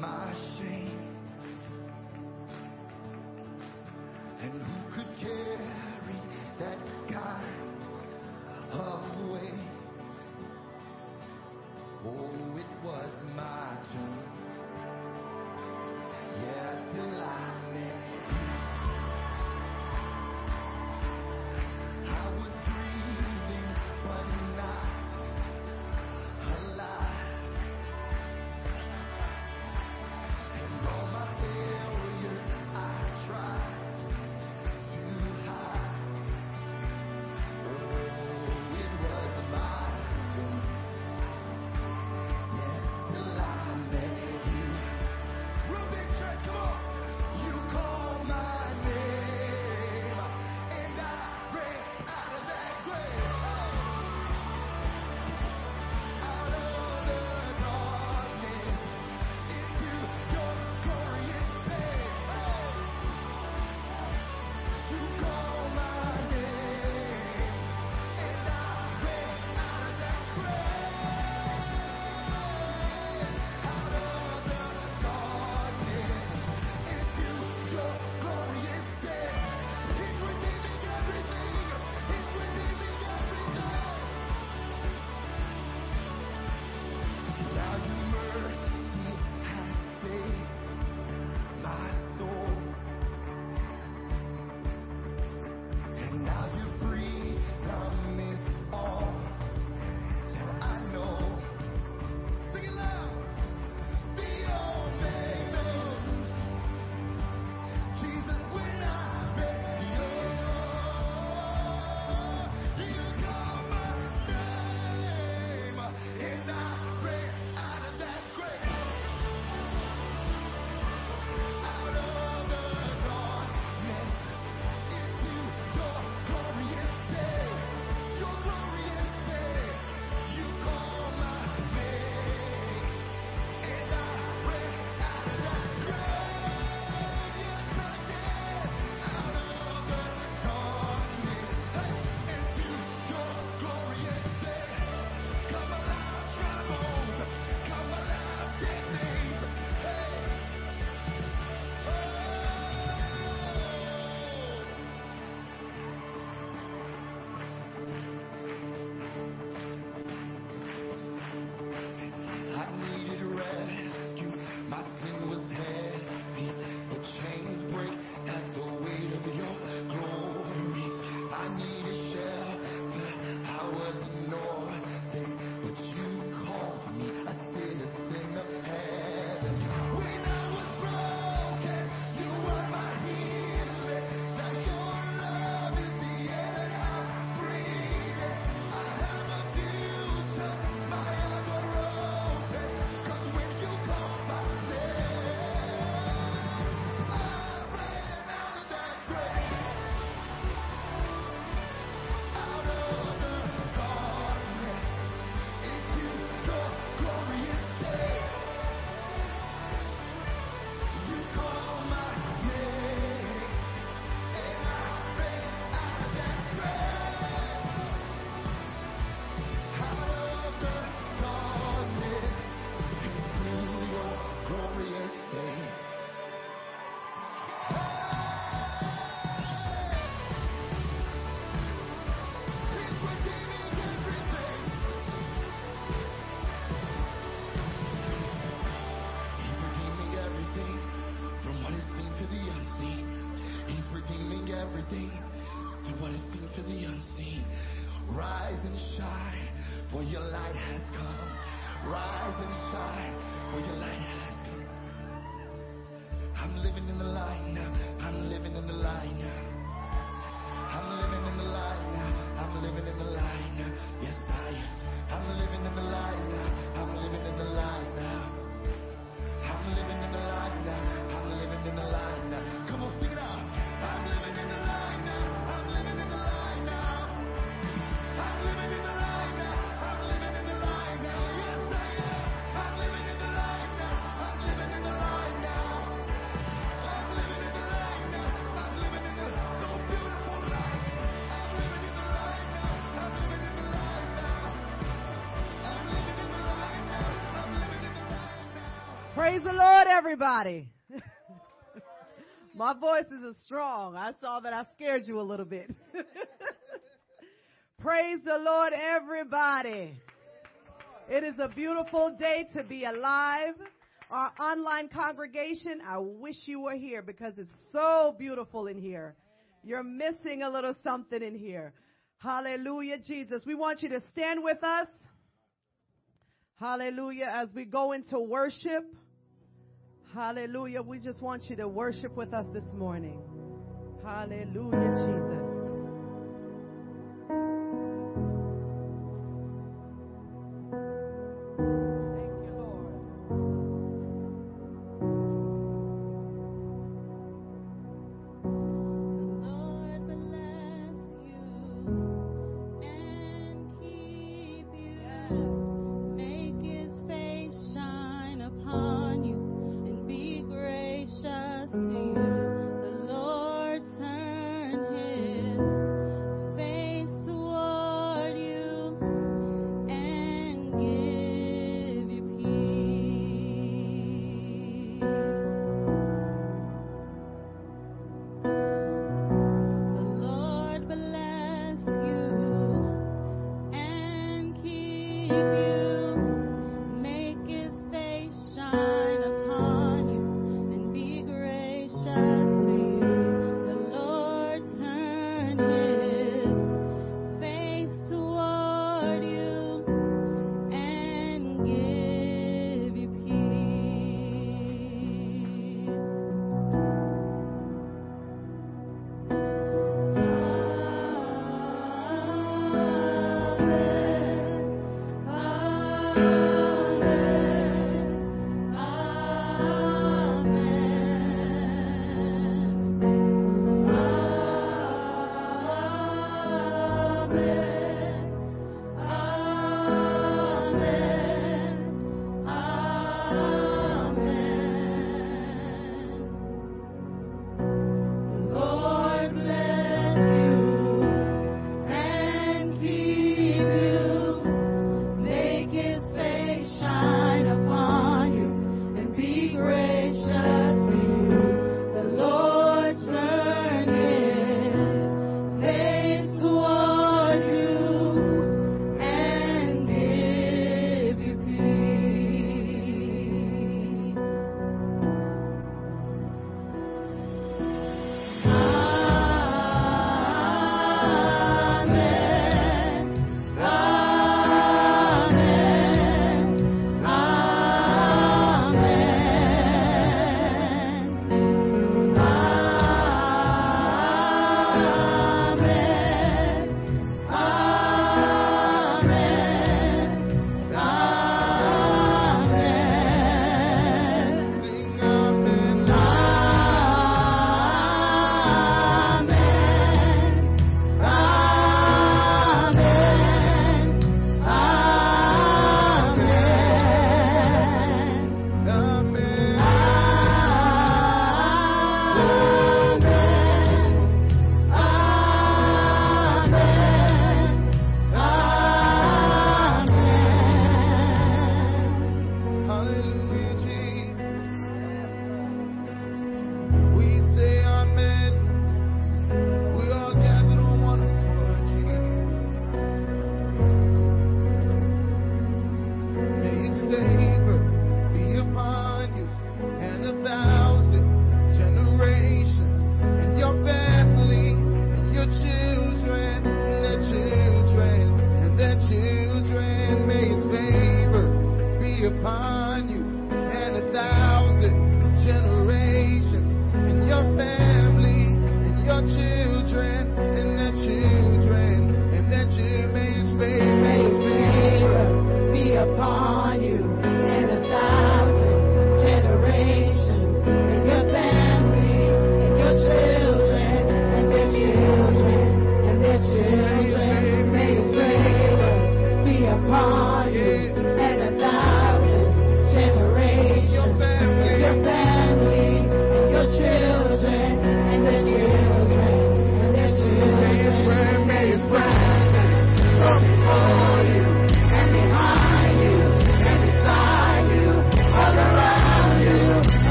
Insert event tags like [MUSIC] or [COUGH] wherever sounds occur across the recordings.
my shame. And who could carry Praise the Lord, everybody. My voice is strong. I saw that I scared you a little bit. [LAUGHS] Praise the Lord, everybody. It is a beautiful day to be alive. Our online congregation, I wish you were here because it's so beautiful in here. You're missing a little something in here. Hallelujah, Jesus. We want you to stand with us. Hallelujah. As we go into worship. Hallelujah. We just want you to worship with us this morning. Hallelujah, Jesus.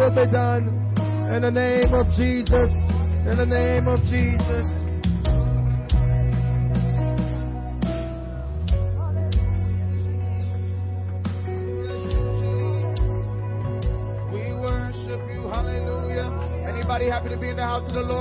will be done in the name of Jesus. In the name of Jesus. We worship you. Hallelujah. Anybody happy to be in the house of the Lord?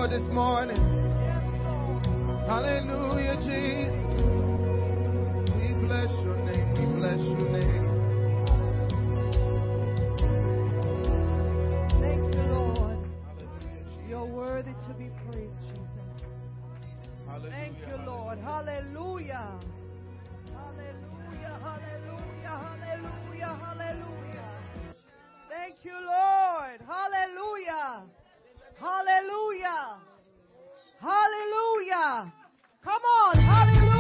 Hallelujah. Hallelujah. Hallelujah. Hallelujah. Thank you, Lord. Hallelujah. Hallelujah. Hallelujah. Come on. Hallelujah.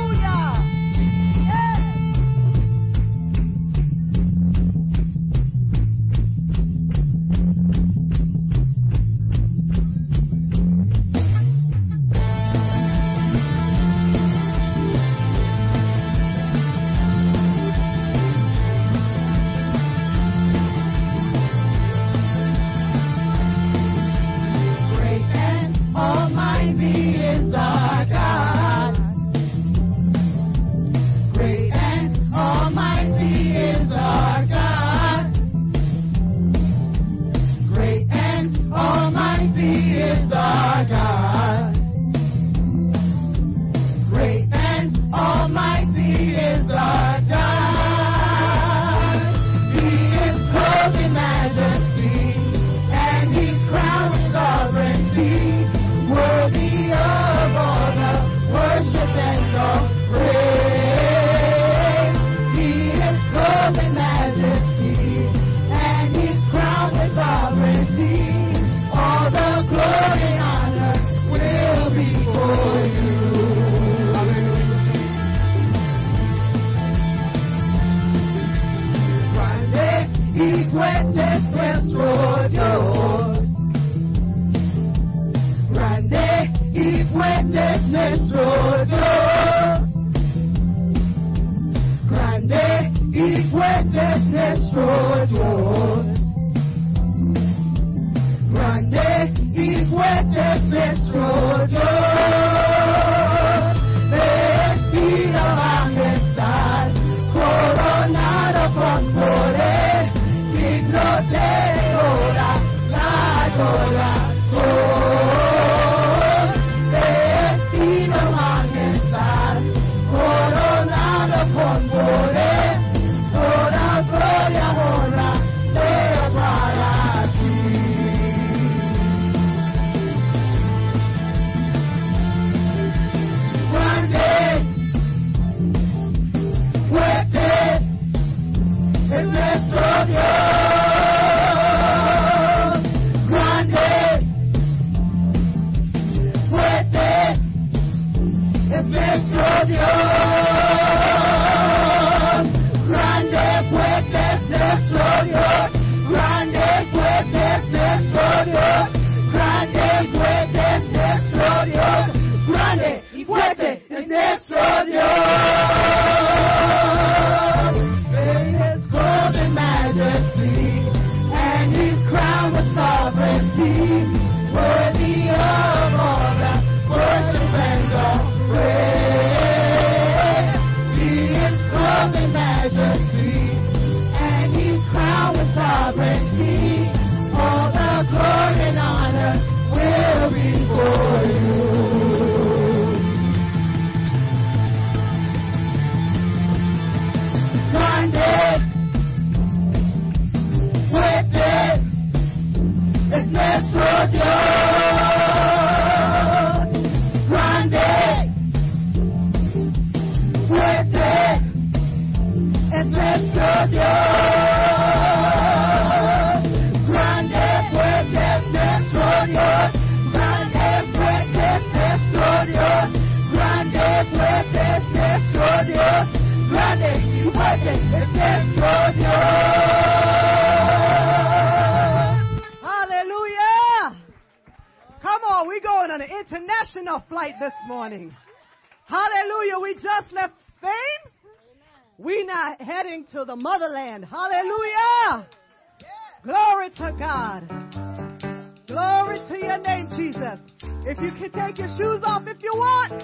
Glory to God. Glory to your name, Jesus. If you can take your shoes off if you want.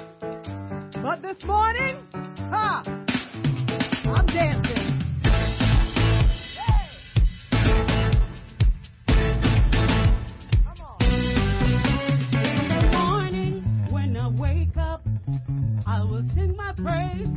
But this morning, ha, I'm dancing. praise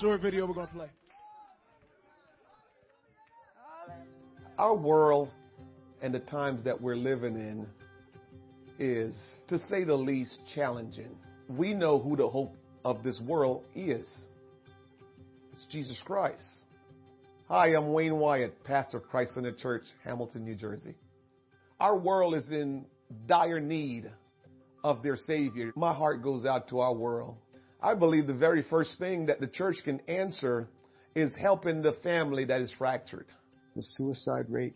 short video we're going to play. Our world and the times that we're living in is, to say the least, challenging. We know who the hope of this world is. It's Jesus Christ. Hi, I'm Wayne Wyatt, pastor of Christ Center Church, Hamilton, New Jersey. Our world is in dire need of their Savior. My heart goes out to our world. I believe the very first thing that the church can answer is helping the family that is fractured. The suicide rate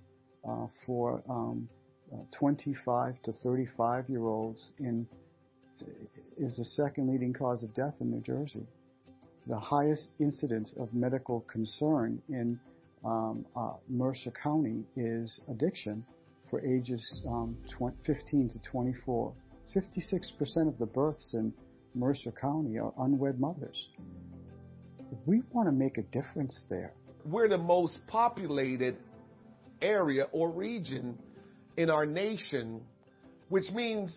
uh, for um, uh, 25 to 35 year olds in is the second leading cause of death in New Jersey. The highest incidence of medical concern in um, uh, Mercer County is addiction for ages um, 15 to 24. 56% of the births in Mercer County are unwed mothers. We want to make a difference there. We're the most populated area or region in our nation, which means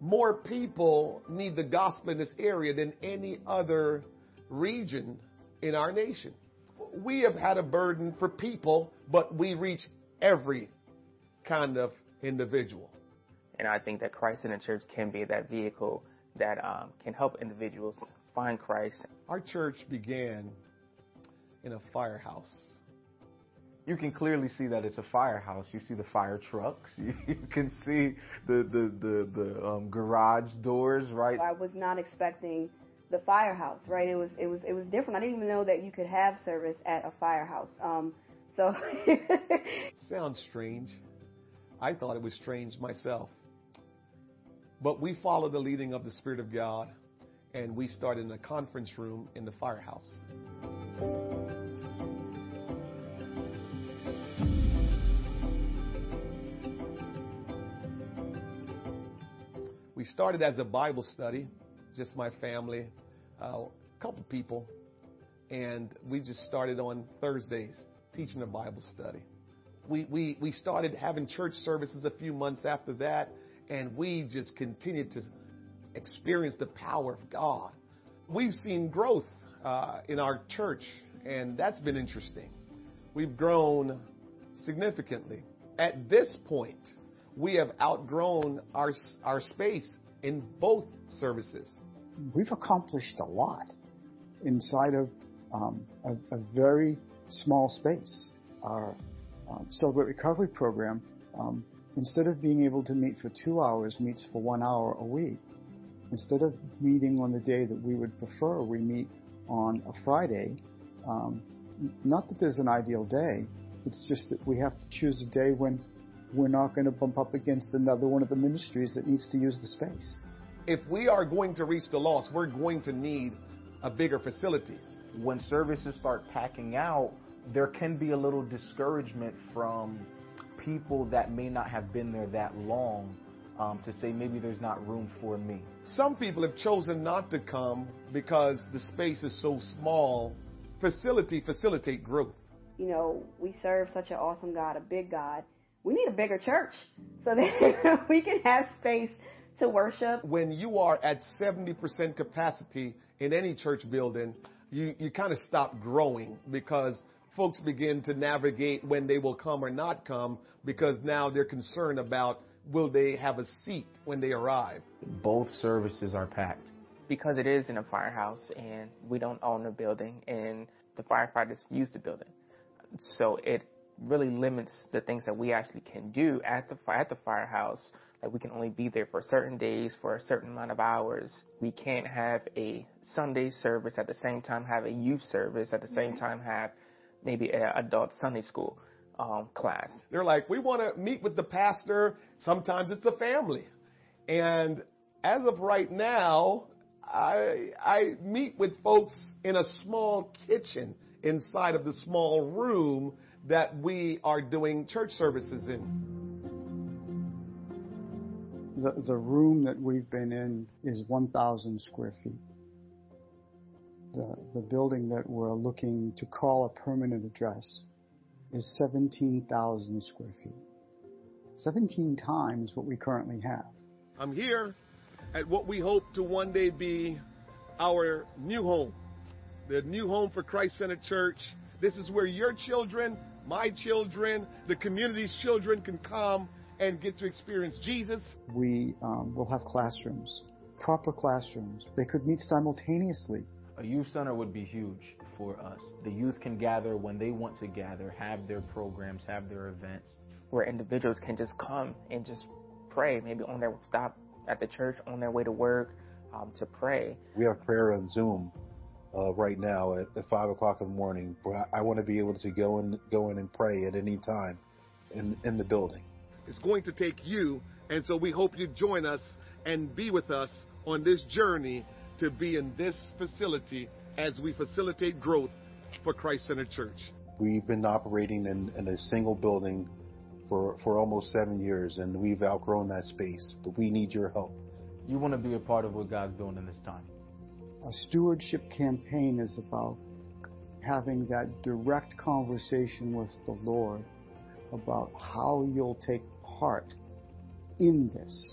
more people need the gospel in this area than any other region in our nation. We have had a burden for people, but we reach every kind of individual. And I think that Christ in the church can be that vehicle that um, can help individuals find Christ. Our church began in a firehouse. You can clearly see that it's a firehouse. You see the fire trucks. You, [LAUGHS] you can see the the the, the um, garage doors, right? I was not expecting the firehouse, right? It was it was it was different. I didn't even know that you could have service at a firehouse. Um, so [LAUGHS] sounds strange. I thought it was strange myself. But we followed the leading of the Spirit of God, and we started in a conference room in the firehouse. We started as a Bible study, just my family, uh, a couple people, and we just started on Thursdays teaching a Bible study. We, we, we started having church services a few months after that, and we just continued to experience the power of God. We've seen growth uh, in our church, and that's been interesting. We've grown significantly. At this point, we have outgrown our, our space in both services. We've accomplished a lot inside of um, a, a, very small space. Our um, Celebrate Recovery program um, instead of being able to meet for two hours, meets for one hour a week. Instead of meeting on the day that we would prefer, we meet on a Friday. Um, not that there's an ideal day, it's just that we have to choose a day when we're not going to bump up against another one of the ministries that needs to use the space. If we are going to reach the lost, we're going to need a bigger facility. When services start packing out, there can be a little discouragement from people that may not have been there that long um, to say maybe there's not room for me. Some people have chosen not to come because the space is so small. Facility facilitate growth. You know, we serve such an awesome God, a big God. We need a bigger church so [LAUGHS] that we can have space to worship. When you are at 70% capacity in any church building, you, you kind of stop growing because folks begin to navigate when they will come or not come because now they're concerned about will they have a seat when they arrive. Both services are packed. Because it is in a firehouse and we don't own the building and the firefighters use the building. So it really limits the things that we actually can do at the at the firehouse. Like we can only be there for certain days for a certain amount of hours. We can't have a Sunday service at the same time have a youth service at the same mm-hmm. time have maybe an adult Sunday school um, class. They're like, we want to meet with the pastor. Sometimes it's a family. And as of right now, I, I meet with folks in a small kitchen inside of the small room that we are doing church services in. The, the room that we've been in is 1,000 square feet the, the building that we're looking to call a permanent address is 17,000 square feet. 17 times what we currently have. I'm here at what we hope to one day be our new home, the new home for Christ Center Church. This is where your children, my children, the community's children can come and get to experience Jesus. We um, will have classrooms, proper classrooms. They could meet simultaneously. A youth center would be huge for us. The youth can gather when they want to gather, have their programs, have their events. where individuals can just come and just pray, maybe on their stop at the church on their way to work um, to pray. We have prayer on Zoom uh, right now at, at five o'clock in the morning. But I, I want to be able to go in, go in and pray at any time in in the building. It's going to take you, and so we hope you join us and be with us on this journey to be in this facility as we facilitate growth for Christ Centered Church. We've been operating in, in a single building for for almost seven years, and we've outgrown that space. But we need your help. You want to be a part of what God's doing in this time. A stewardship campaign is about having that direct conversation with the Lord about how you'll take part in this.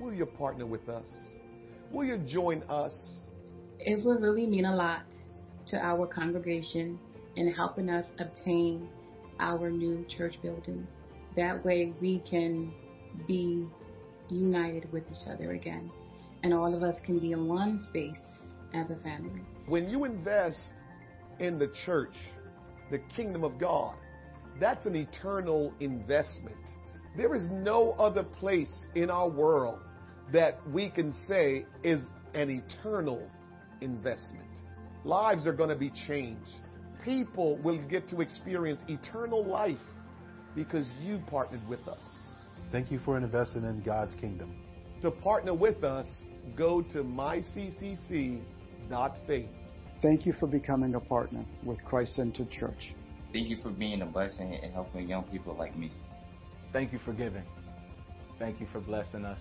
Will you partner with us? Will you join us? It would really mean a lot to our congregation in helping us obtain our new church building. That way we can be united with each other again. And all of us can be in one space as a family. When you invest in the church, the kingdom of God, that's an eternal investment. There is no other place in our world that we can say is an eternal investment. Lives are going to be changed. People will get to experience eternal life because you partnered with us. Thank you for investing in God's kingdom. To partner with us, go to myccc.faith. Thank you for becoming a partner with Christ Centered Church. Thank you for being a blessing and helping young people like me. Thank you for giving. Thank you for blessing us.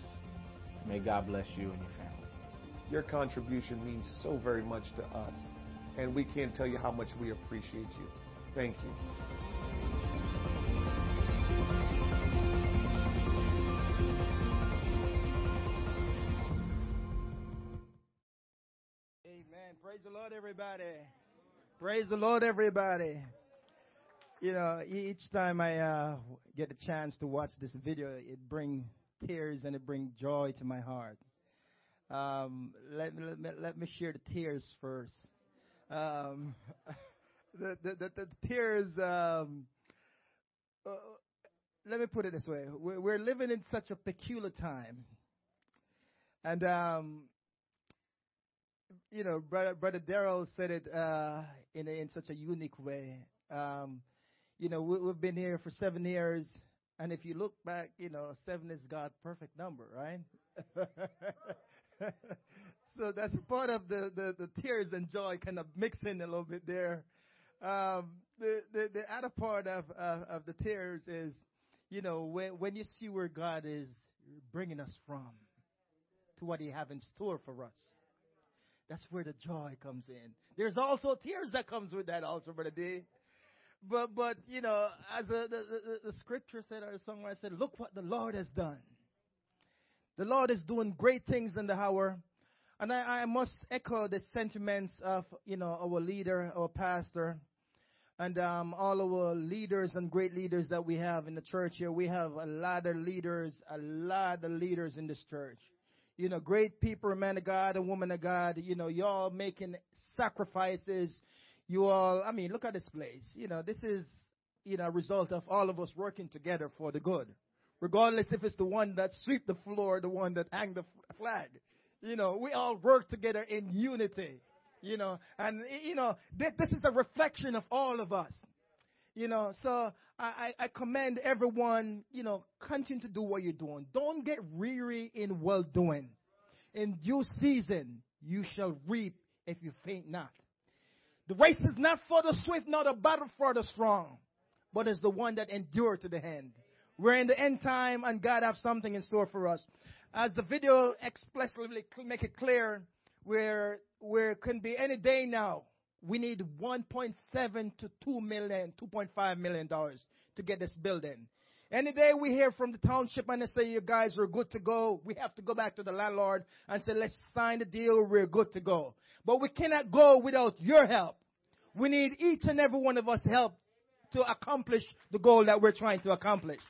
May God bless you and your family. Your contribution means so very much to us, and we can't tell you how much we appreciate you. Thank you. Amen. Praise the Lord, everybody. Praise the Lord, everybody. You know, e- each time I uh, get a chance to watch this video, it brings tears and it brings joy to my heart. Um, let, me- let, me, let me share the tears first. Um, [LAUGHS] the, the, the, the tears, um, uh, let me put it this way. We're, we're living in such a peculiar time. And, um, you know, brother, brother Daryl said it uh, in a, in such a unique way. Um, you know, we, we've been here for seven years, and if you look back, you know, seven is God's perfect number, right? [LAUGHS] so that's part of the, the, the tears and joy kind of mixing a little bit there. Um, the, the the other part of uh, of the tears is, you know, when when you see where God is bringing us from to what He have in store for us. That's where the joy comes in. There's also tears that comes with that also, Brother D. But, but, you know, as the, the, the, scripture said, or songwriter said, look what the Lord has done. The Lord is doing great things in the hour. And I, I must echo the sentiments of, you know, our leader, our pastor, and um, all our leaders and great leaders that we have in the church here. We have a lot of leaders, a lot of leaders in this church you know, great people, man of God and woman of God, you know, y'all making sacrifices. You all, I mean, look at this place. You know, this is, you know, a result of all of us working together for the good. Regardless if it's the one that sweep the floor, the one that hang the flag. You know, we all work together in unity. You know, and, you know, this is a reflection of all of us. You know, so I, I, I commend everyone, you know, continue to do what you're doing. Don't get weary in well doing. In due season, you shall reap if you faint not. The race is not for the swift, nor the battle for the strong, but is the one that endure to the end. We're in the end time, and God have something in store for us. As the video explicitly make it clear, where where can be any day now we need 1.7 to 2 million, 2.5 million dollars to get this building. Any day we hear from the township and they say you guys are good to go, we have to go back to the landlord and say let's sign the deal, we're good to go. But we cannot go without your help. We need each and every one of us help to accomplish the goal that we're trying to accomplish.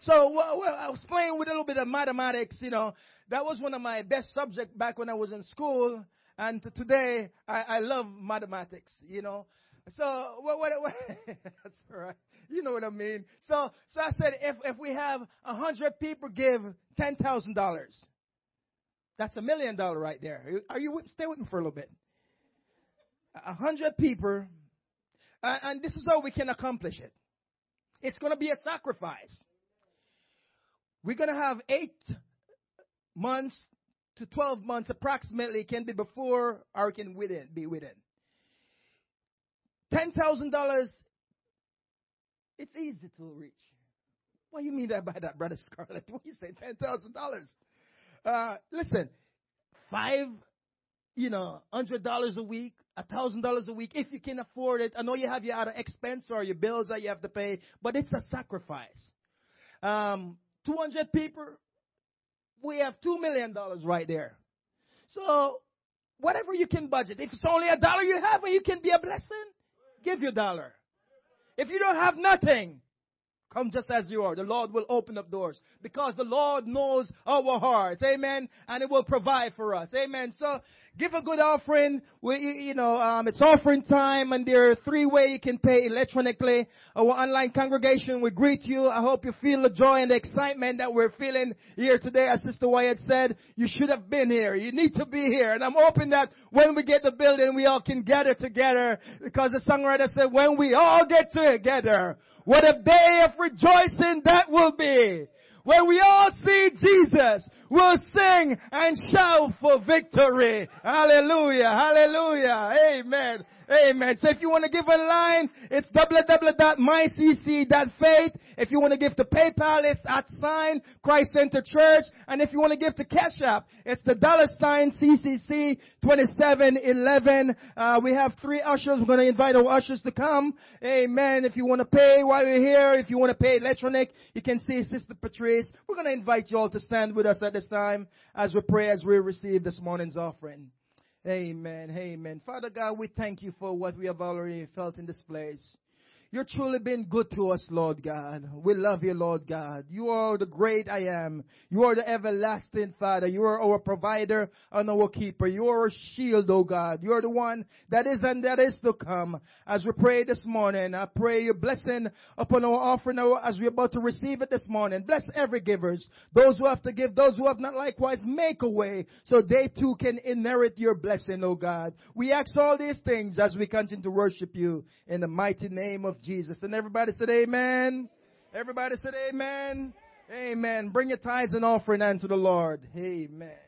So well, well, I was playing with a little bit of mathematics. You know, that was one of my best subjects back when I was in school, and today I, I love mathematics. You know, so what? What? what [LAUGHS] that's all right. You know what I mean. So, so I said, if if we have a hundred people give ten thousand dollars, that's a million dollar right there. Are you stay with me for a little bit? A hundred people, uh, and this is how we can accomplish it. It's going to be a sacrifice. We're going to have eight months to 12 months approximately. Can be before or can within, be within. $10,000, it's easy to reach. What do you mean by that, [LAUGHS] Brother Scarlett? What do you say, $10,000? Uh, listen, five, you know, hundred dollars a week, a thousand dollars a week, if you can afford it. I know you have your other expense or your bills that you have to pay, but it's a sacrifice. Um, 200 people, we have $2 million right there. So, whatever you can budget. If it's only a dollar you have and you can be a blessing, give your dollar. If you don't have nothing, come just as you are. The Lord will open up doors because the Lord knows our hearts. Amen. And it will provide for us. Amen. So give a good offering. We, you know, um, it's offering time and there are three ways you can pay electronically. Our online congregation, we greet you. I hope you feel the joy and the excitement that we're feeling here today. As Sister Wyatt said, you should have been here. You need to be here. And I'm hoping that when we get the building, we all can gather together because the songwriter said, when we all get together, what a day of rejoicing that will be. When we all see Jesus, we'll sing and shout for victory. Hallelujah. Hallelujah. Amen. Amen. So if you want to give a line, it's www.mycc.faith. If you want to give to PayPal, it's at sign Christ Center Church. And if you want to give to Cash App, it's the dollar sign CCC 2711. Uh, we have three ushers. We're going to invite our ushers to come. Amen. If you want to pay while you're here, if you want to pay electronic, you can see Sister Patrice. We're going to invite you all to stand with us at this time as we pray, as we receive this morning's offering. Amen. Amen. Father God, we thank you for what we have already felt in this place. You've truly been good to us, Lord God. We love you, Lord God. You are the great I am. You are the everlasting Father. You are our provider and our keeper. You are our shield, oh God. You are the one that is and that is to come. As we pray this morning, I pray your blessing upon our offering as we're about to receive it this morning. Bless every givers. Those who have to give, those who have not likewise, make a way so they too can inherit your blessing, oh God. We ask all these things as we continue to worship you in the mighty name of Jesus. And everybody said amen. Everybody said amen. Amen. Bring your tithes and offering unto the Lord. Amen.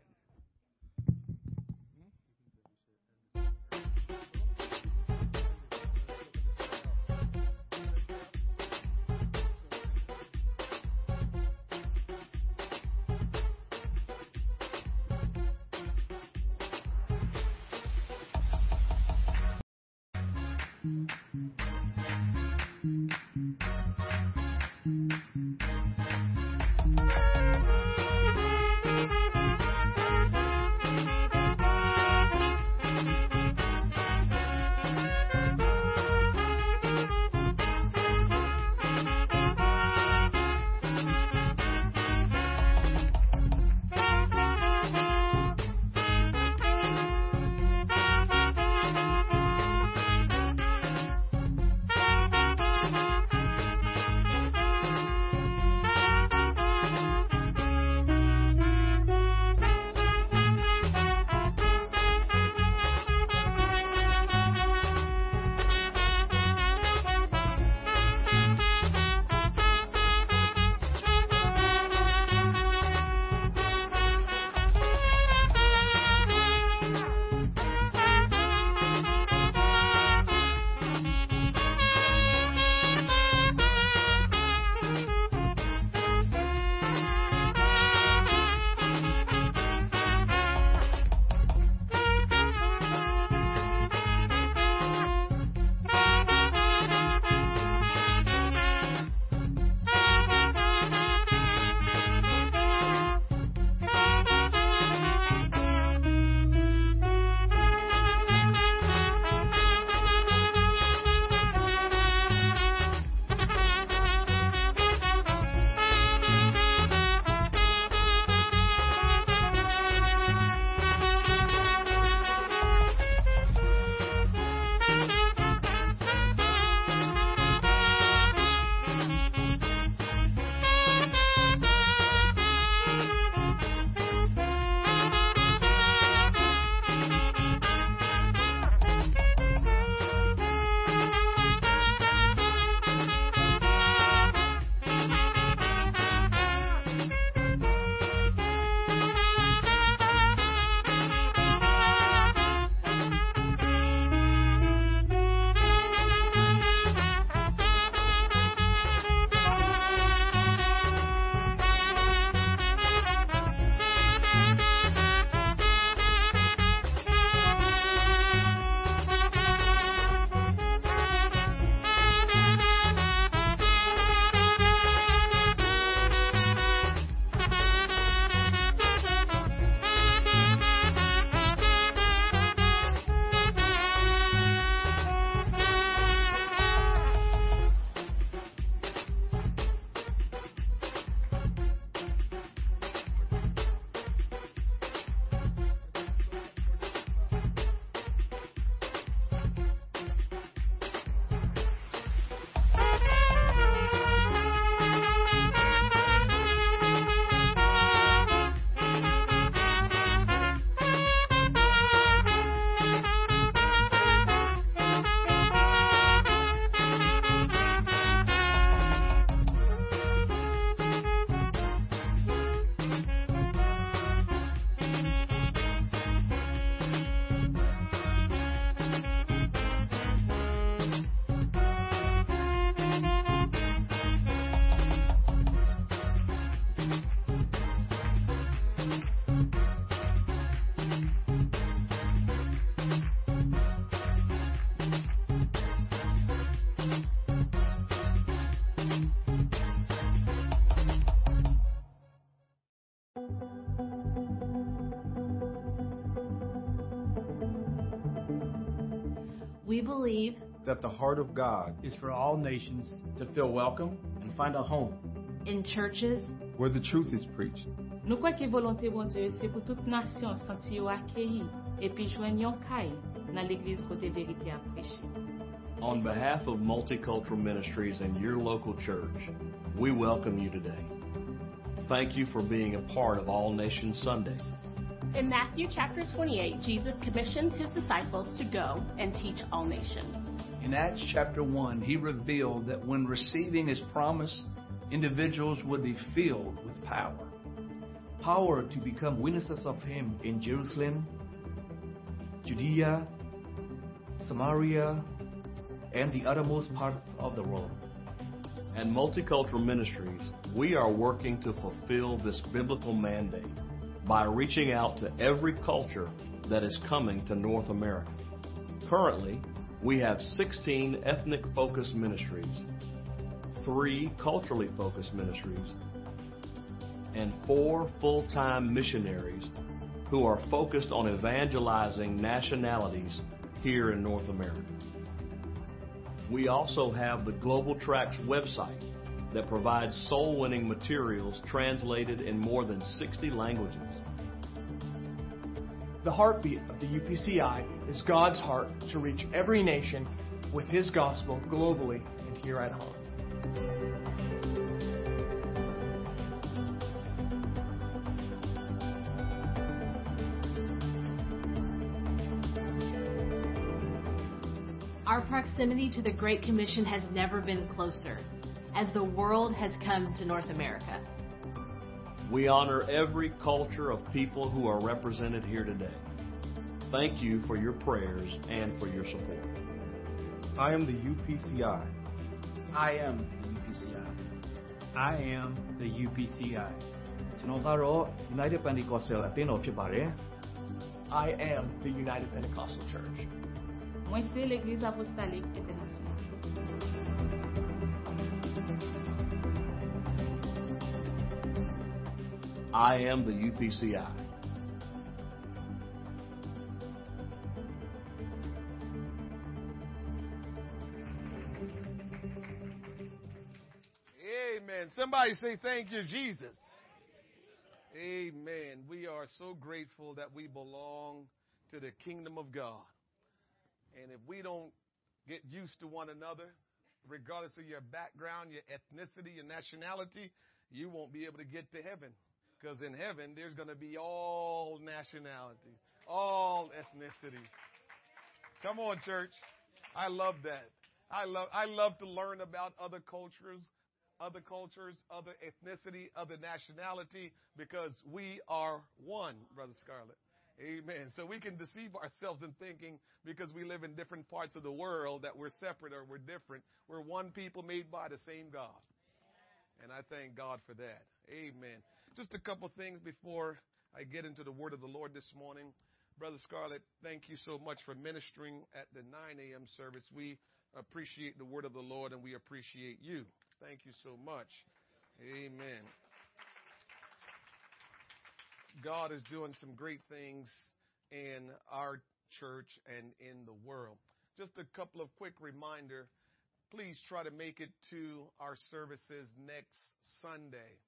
Believe that the heart of God is for all nations to feel welcome and find a home in churches where the truth is preached. Nous croyons que volonté bon Dieu c'est pour toute nation sentir accueilli et puis joindre yon caille dans l'église côté vérité à prêcher. On behalf of Multicultural Ministries and your local church, we welcome you today. Thank you for being a part of All Nations Sunday. In Matthew chapter 28, Jesus commissioned his disciples to go and teach all nations. In Acts chapter 1, he revealed that when receiving his promise, individuals would be filled with power. Power to become witnesses of him in Jerusalem, Judea, Samaria, and the uttermost parts of the world. At Multicultural Ministries, we are working to fulfill this biblical mandate by reaching out to every culture that is coming to North America. Currently, we have 16 ethnic focused ministries, three culturally focused ministries, and four full time missionaries who are focused on evangelizing nationalities here in North America. We also have the Global Tracks website that provides soul winning materials translated in more than 60 languages. The heartbeat of the UPCI is God's heart to reach every nation with His gospel globally and here at home. Our proximity to the Great Commission has never been closer as the world has come to North America. We honor every culture of people who are represented here today. Thank you for your prayers and for your support. I am the UPCI. I am the UPCI. I am the UPCI. ကျွန်တော်ကတော့ United Pentecostal အသင်းတော်ဖြစ်ပါတယ် I am the United Pentecostal Church. Moi c'est l'église apostolique internationale. I am the UPCI. Amen. Somebody say thank you, Jesus. Amen. We are so grateful that we belong to the kingdom of God. And if we don't get used to one another, regardless of your background, your ethnicity, your nationality, you won't be able to get to heaven. Because in heaven, there's going to be all nationalities, all ethnicity. Come on, church. I love that. I love, I love to learn about other cultures, other cultures, other ethnicity, other nationality, because we are one, Brother Scarlett. Amen. So we can deceive ourselves in thinking because we live in different parts of the world that we're separate or we're different. We're one people made by the same God. And I thank God for that. Amen. Just a couple things before I get into the word of the Lord this morning. Brother Scarlett, thank you so much for ministering at the 9 a.m. service. We appreciate the word of the Lord and we appreciate you. Thank you so much. Amen. God is doing some great things in our church and in the world. Just a couple of quick reminder. Please try to make it to our services next Sunday.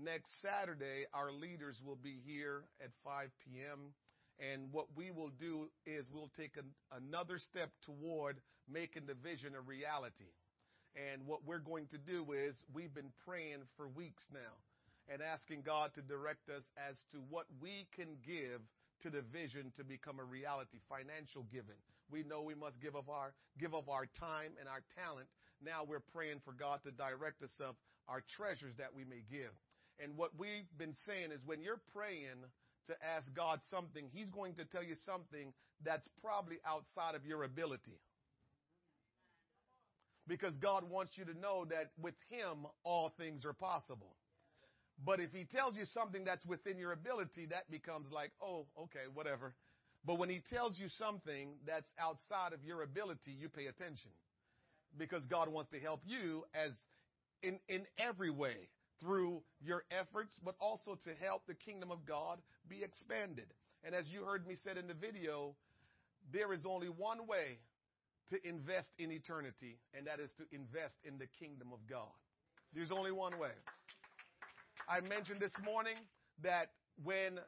Next Saturday, our leaders will be here at 5 p.m. And what we will do is we'll take an, another step toward making the vision a reality. And what we're going to do is we've been praying for weeks now and asking God to direct us as to what we can give to the vision to become a reality, financial giving. We know we must give of our give of our time and our talent. Now we're praying for God to direct us of our treasures that we may give. And what we've been saying is when you're praying to ask God something, He's going to tell you something that's probably outside of your ability. Because God wants you to know that with Him, all things are possible. But if he tells you something that's within your ability, that becomes like, oh, okay, whatever. But when he tells you something that's outside of your ability, you pay attention. Because God wants to help you as in, in every way through your efforts, but also to help the kingdom of God be expanded. And as you heard me said in the video, there is only one way to invest in eternity, and that is to invest in the kingdom of God. There's only one way. I mentioned this morning that when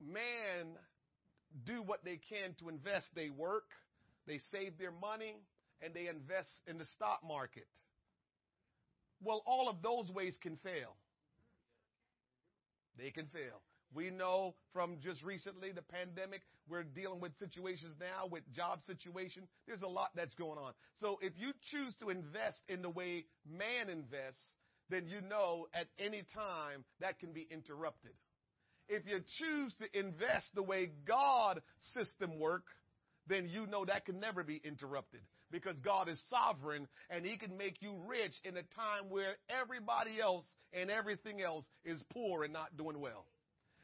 man do what they can to invest, they work, they save their money, and they invest in the stock market. Well, all of those ways can fail. They can fail. We know from just recently the pandemic, we're dealing with situations now with job situation. There's a lot that's going on. So if you choose to invest in the way man invests, then you know at any time that can be interrupted. If you choose to invest the way God system work, then you know that can never be interrupted because God is sovereign and he can make you rich in a time where everybody else and everything else is poor and not doing well.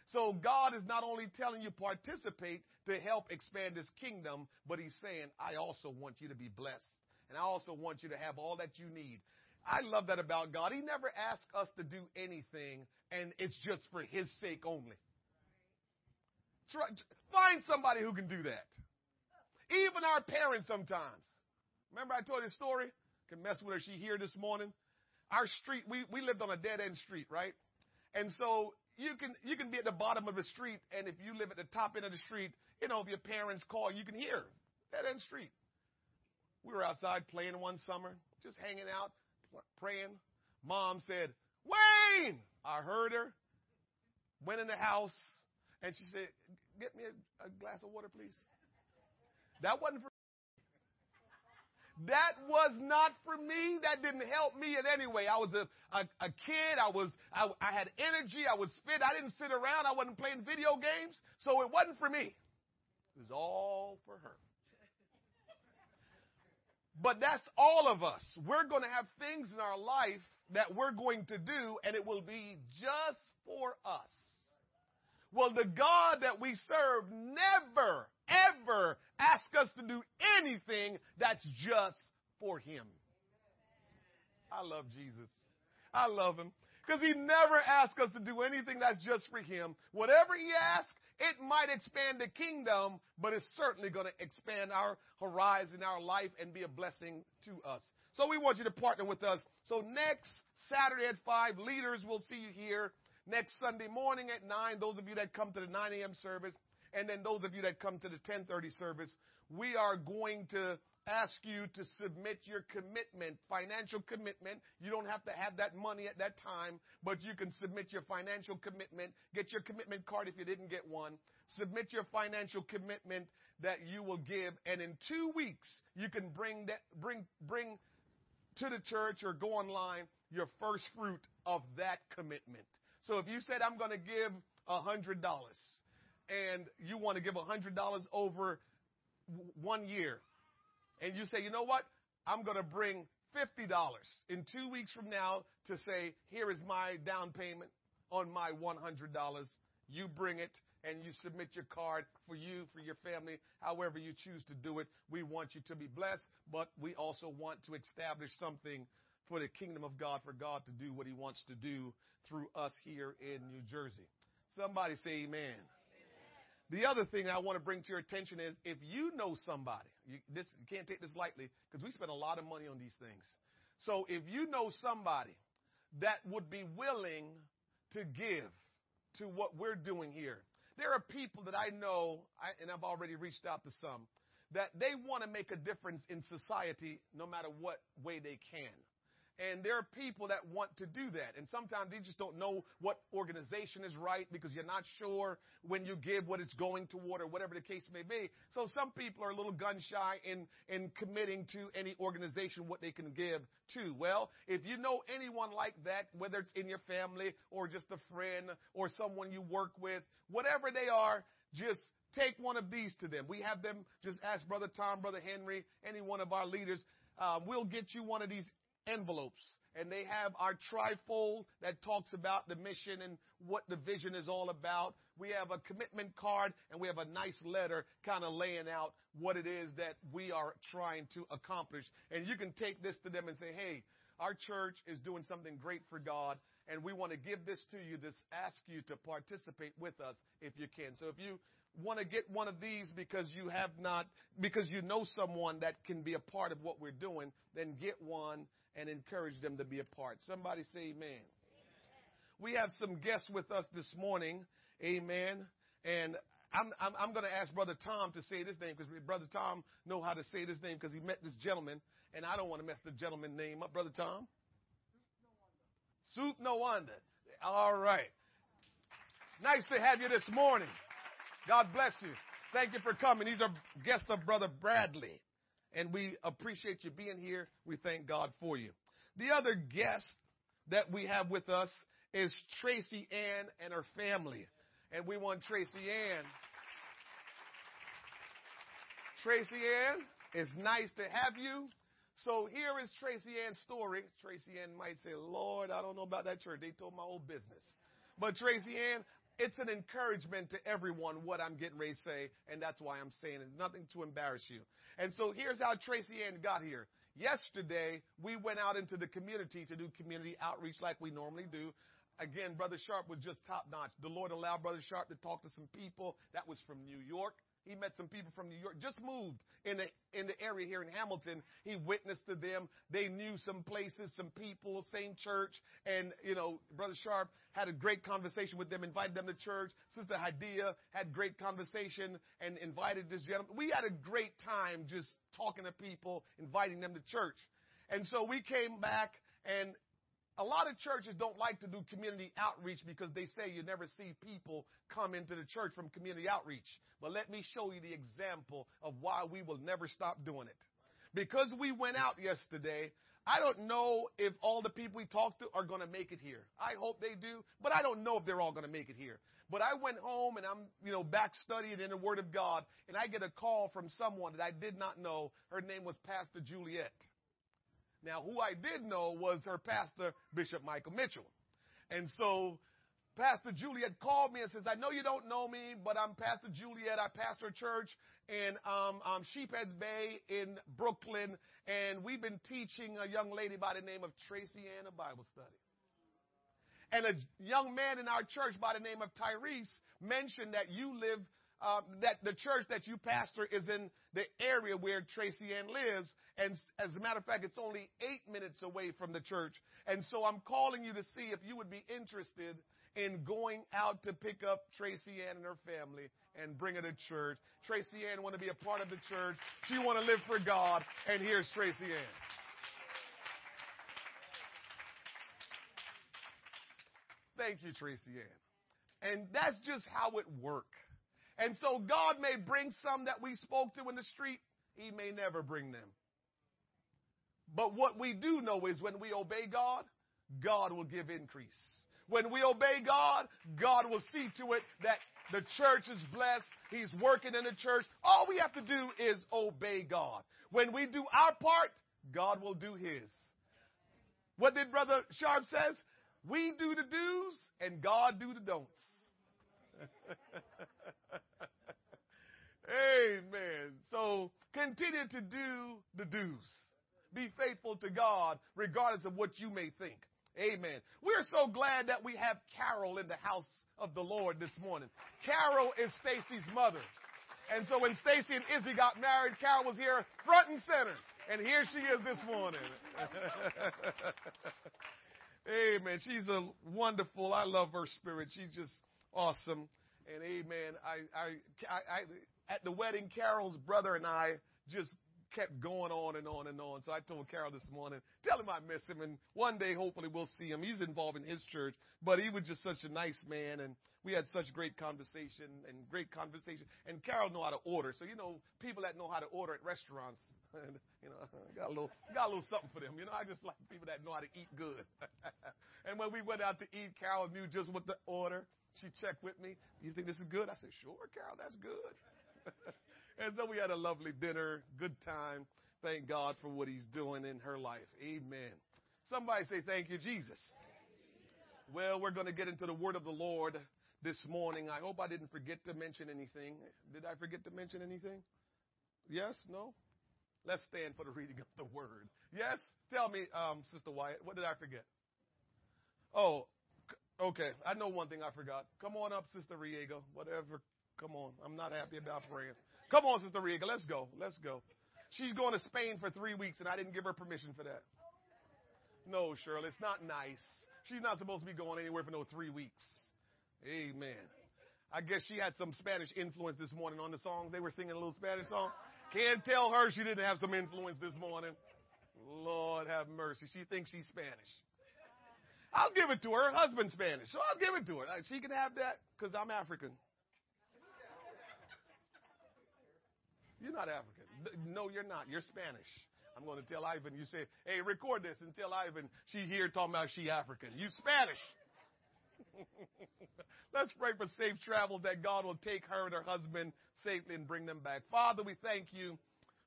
So God is not only telling you participate to help expand his kingdom, but he's saying, I also want you to be blessed. And I also want you to have all that you need. I love that about God. He never asks us to do anything and it's just for his sake only. Try, find somebody who can do that. Even our parents sometimes. Remember I told you a story? Can mess with her. She here this morning. Our street, we, we lived on a dead end street, right? And so you can you can be at the bottom of the street, and if you live at the top end of the street, you know, if your parents call, you can hear that end street. We were outside playing one summer, just hanging out, praying. Mom said, Wayne! I heard her. Went in the house, and she said, Get me a, a glass of water, please. That wasn't for that was not for me. That didn't help me in any way. I was a, a, a kid. I was, I, I had energy. I was fit. I didn't sit around. I wasn't playing video games. So it wasn't for me. It was all for her. But that's all of us. We're going to have things in our life that we're going to do, and it will be just for us. Well, the God that we serve never, ever ask us to do anything that's just for Him. I love Jesus. I love Him. Because He never asks us to do anything that's just for Him. Whatever He asks, it might expand the kingdom, but it's certainly going to expand our horizon, our life, and be a blessing to us. So we want you to partner with us. So next Saturday at 5, leaders will see you here next Sunday morning at 9, those of you that come to the 9 a.m. service, and then those of you that come to the 1030 service, we are going to ask you to submit your commitment, financial commitment. You don't have to have that money at that time, but you can submit your financial commitment. Get your commitment card if you didn't get one. Submit your financial commitment that you will give, and in two weeks you can bring that bring bring to the church or go online your first fruit of that commitment. So if you said, I'm going to give a $100 and you want to give $100 over one year, and you say, you know what? I'm going to bring $50 in two weeks from now to say, here is my down payment on my $100. You bring it and you submit your card for you, for your family, however you choose to do it. We want you to be blessed, but we also want to establish something for the kingdom of God, for God to do what he wants to do through us here in New Jersey. Somebody say amen. The other thing I want to bring to your attention is if you know somebody, you, this, you can't take this lightly because we spend a lot of money on these things. So if you know somebody that would be willing to give to what we're doing here, there are people that I know, I, and I've already reached out to some, that they want to make a difference in society no matter what way they can. And there are people that want to do that. And sometimes they just don't know what organization is right because you're not sure when you give what it's going toward or whatever the case may be. So some people are a little gun shy in, in committing to any organization what they can give to. Well, if you know anyone like that, whether it's in your family or just a friend or someone you work with, whatever they are, just take one of these to them. We have them, just ask Brother Tom, Brother Henry, any one of our leaders. Uh, we'll get you one of these envelopes and they have our trifold that talks about the mission and what the vision is all about. We have a commitment card and we have a nice letter kind of laying out what it is that we are trying to accomplish. And you can take this to them and say, hey, our church is doing something great for God and we want to give this to you. Just ask you to participate with us if you can. So if you want to get one of these because you have not, because you know someone that can be a part of what we're doing, then get one and encourage them to be a part. Somebody say amen. We have some guests with us this morning. Amen. And I'm, I'm, I'm going to ask Brother Tom to say this name because Brother Tom know how to say this name because he met this gentleman, and I don't want to mess the gentleman name up. Brother Tom? Soup No Wonder. All right. Nice to have you this morning. God bless you. Thank you for coming. These are guests of Brother Bradley, and we appreciate you being here. We thank God for you. The other guest that we have with us is Tracy Ann and her family. And we want Tracy Ann. Tracy Ann, it's nice to have you. So here is Tracy Ann's story. Tracy Ann might say, Lord, I don't know about that church. They told my old business. But Tracy Ann, it's an encouragement to everyone what I'm getting ready to say, and that's why I'm saying it. Nothing to embarrass you. And so here's how Tracy Ann got here. Yesterday, we went out into the community to do community outreach like we normally do. Again, Brother Sharp was just top notch. The Lord allowed Brother Sharp to talk to some people that was from New York. He met some people from New York, just moved in the in the area here in Hamilton. He witnessed to them. They knew some places, some people, same church, and you know, Brother Sharp had a great conversation with them, invited them to church. Sister Hadia had great conversation and invited this gentleman. We had a great time just talking to people, inviting them to church. And so we came back and a lot of churches don't like to do community outreach because they say you never see people come into the church from community outreach. But let me show you the example of why we will never stop doing it. Because we went out yesterday, I don't know if all the people we talked to are going to make it here. I hope they do, but I don't know if they're all going to make it here. But I went home and I'm, you know, back studying in the Word of God, and I get a call from someone that I did not know. Her name was Pastor Juliet. Now, who I did know was her pastor, Bishop Michael Mitchell. And so Pastor Juliet called me and says, I know you don't know me, but I'm Pastor Juliet. I pastor a church in um, um, Sheepshead Bay in Brooklyn, and we've been teaching a young lady by the name of Tracy Ann a Bible study. And a young man in our church by the name of Tyrese mentioned that you live uh, that the church that you pastor is in the area where Tracy Ann lives. And as a matter of fact, it's only eight minutes away from the church. And so I'm calling you to see if you would be interested in going out to pick up Tracy Ann and her family and bring her to church. Tracy Ann want to be a part of the church. She want to live for God. And here's Tracy Ann. Thank you, Tracy Ann. And that's just how it works. And so God may bring some that we spoke to in the street, He may never bring them. But what we do know is when we obey God, God will give increase. When we obey God, God will see to it that the church is blessed. He's working in the church. All we have to do is obey God. When we do our part, God will do His. What did Brother Sharp says? We do the do's and God do the don'ts. Amen. So continue to do the do's. Be faithful to God regardless of what you may think. Amen. We're so glad that we have Carol in the house of the Lord this morning. Carol is Stacy's mother. And so when Stacy and Izzy got married, Carol was here front and center. And here she is this morning. [LAUGHS] amen. She's a wonderful, I love her spirit. She's just awesome. And amen. I, I, I, I, at the wedding, Carol's brother and I just kept going on and on and on. So I told Carol this morning, tell him I miss him, and one day hopefully we'll see him. He's involved in his church, but he was just such a nice man, and we had such great conversation and great conversation. And Carol know how to order, so you know people that know how to order at restaurants, [LAUGHS] you know, [LAUGHS] got a little got a little something for them. You know, I just like people that know how to eat good. [LAUGHS] and when we went out to eat, Carol knew just what to order. She checked with me. You think this is good? I said, sure, Carol, that's good. [LAUGHS] and so we had a lovely dinner, good time. Thank God for what he's doing in her life. Amen. Somebody say, thank you, Jesus. Well, we're going to get into the word of the Lord this morning. I hope I didn't forget to mention anything. Did I forget to mention anything? Yes? No? Let's stand for the reading of the word. Yes? Tell me, um, Sister Wyatt, what did I forget? Oh, Okay, I know one thing I forgot. Come on up, Sister Riego. Whatever. Come on. I'm not happy about praying. Come on, Sister Riego. Let's go. Let's go. She's going to Spain for three weeks, and I didn't give her permission for that. No, Shirley, it's not nice. She's not supposed to be going anywhere for no three weeks. Amen. I guess she had some Spanish influence this morning on the song. They were singing a little Spanish song. Can't tell her she didn't have some influence this morning. Lord have mercy. She thinks she's Spanish. I'll give it to her. Her husband's Spanish, so I'll give it to her. She can have that because I'm African. You're not African. No, you're not. You're Spanish. I'm going to tell Ivan. You say, hey, record this and tell Ivan she here talking about she African. You Spanish. [LAUGHS] Let's pray for safe travel that God will take her and her husband safely and bring them back. Father, we thank you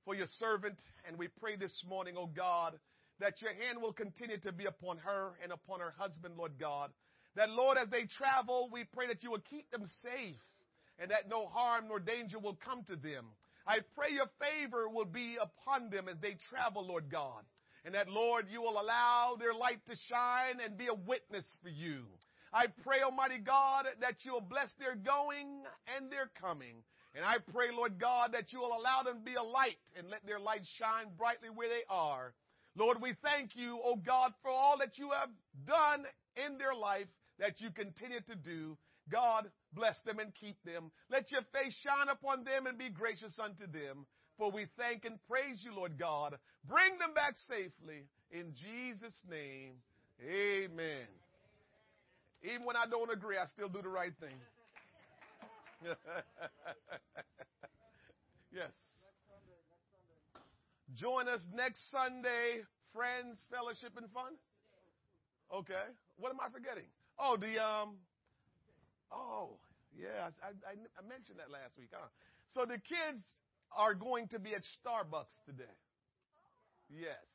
for your servant and we pray this morning, oh God, that your hand will continue to be upon her and upon her husband, Lord God. That, Lord, as they travel, we pray that you will keep them safe and that no harm nor danger will come to them. I pray your favor will be upon them as they travel, Lord God. And that, Lord, you will allow their light to shine and be a witness for you. I pray, Almighty God, that you will bless their going and their coming. And I pray, Lord God, that you will allow them to be a light and let their light shine brightly where they are. Lord, we thank you, oh God, for all that you have done in their life, that you continue to do. God, bless them and keep them. Let your face shine upon them and be gracious unto them. For we thank and praise you, Lord God. Bring them back safely. In Jesus' name, amen. Even when I don't agree, I still do the right thing. [LAUGHS] yes. Join us next Sunday, friends, fellowship, and fun. Okay. What am I forgetting? Oh, the um. Oh, yeah. I, I, I mentioned that last week, huh? So the kids are going to be at Starbucks today. Yes.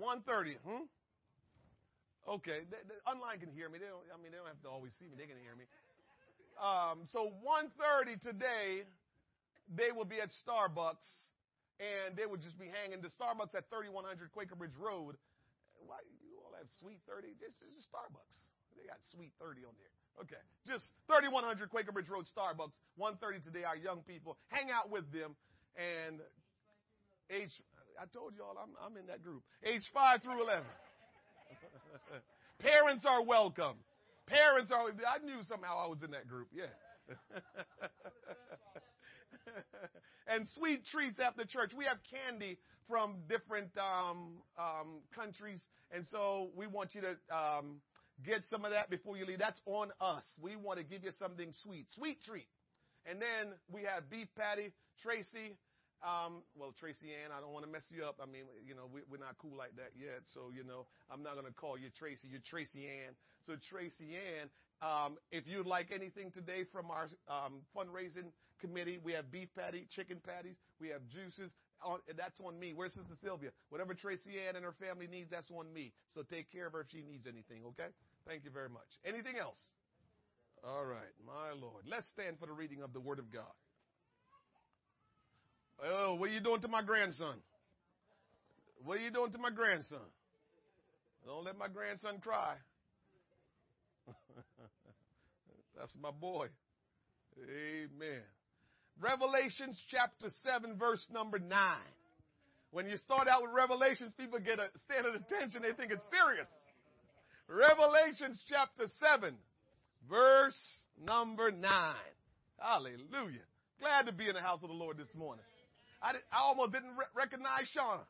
1.30, hmm? Okay, the, the online can hear me. They don't. I mean, they don't have to always see me. They can hear me. Um, so 1:30 today, they will be at Starbucks, and they would just be hanging. The Starbucks at 3100 Quaker Bridge Road. Why you all have Suite 30? Just, just Starbucks. They got Suite 30 on there. Okay, just 3100 Quaker Bridge Road, Starbucks. 1:30 today. Our young people hang out with them, and age. I told y'all I'm I'm in that group. Age five through 11. [LAUGHS] Parents are welcome. Parents are. I knew somehow I was in that group. Yeah. [LAUGHS] [LAUGHS] and sweet treats after church. We have candy from different um, um, countries, and so we want you to um, get some of that before you leave. That's on us. We want to give you something sweet, sweet treat. And then we have beef patty. Tracy um, well, Tracy Ann, I don't want to mess you up. I mean, you know, we, are not cool like that yet. So, you know, I'm not going to call you Tracy. You're Tracy Ann. So, Tracy Ann, um, if you'd like anything today from our um, fundraising committee, we have beef patty, chicken patties, we have juices. That's on me. Where's Sister Sylvia? Whatever Tracy Ann and her family needs, that's on me. So take care of her if she needs anything, okay? Thank you very much. Anything else? All right, my Lord. Let's stand for the reading of the Word of God. Oh, what are you doing to my grandson? What are you doing to my grandson? Don't let my grandson cry. [LAUGHS] That's my boy. Amen. Revelations chapter 7, verse number 9. When you start out with Revelations, people get a standard attention. They think it's serious. Revelations chapter 7, verse number 9. Hallelujah. Glad to be in the house of the Lord this morning. I, did, I almost didn't re- recognize Shauna.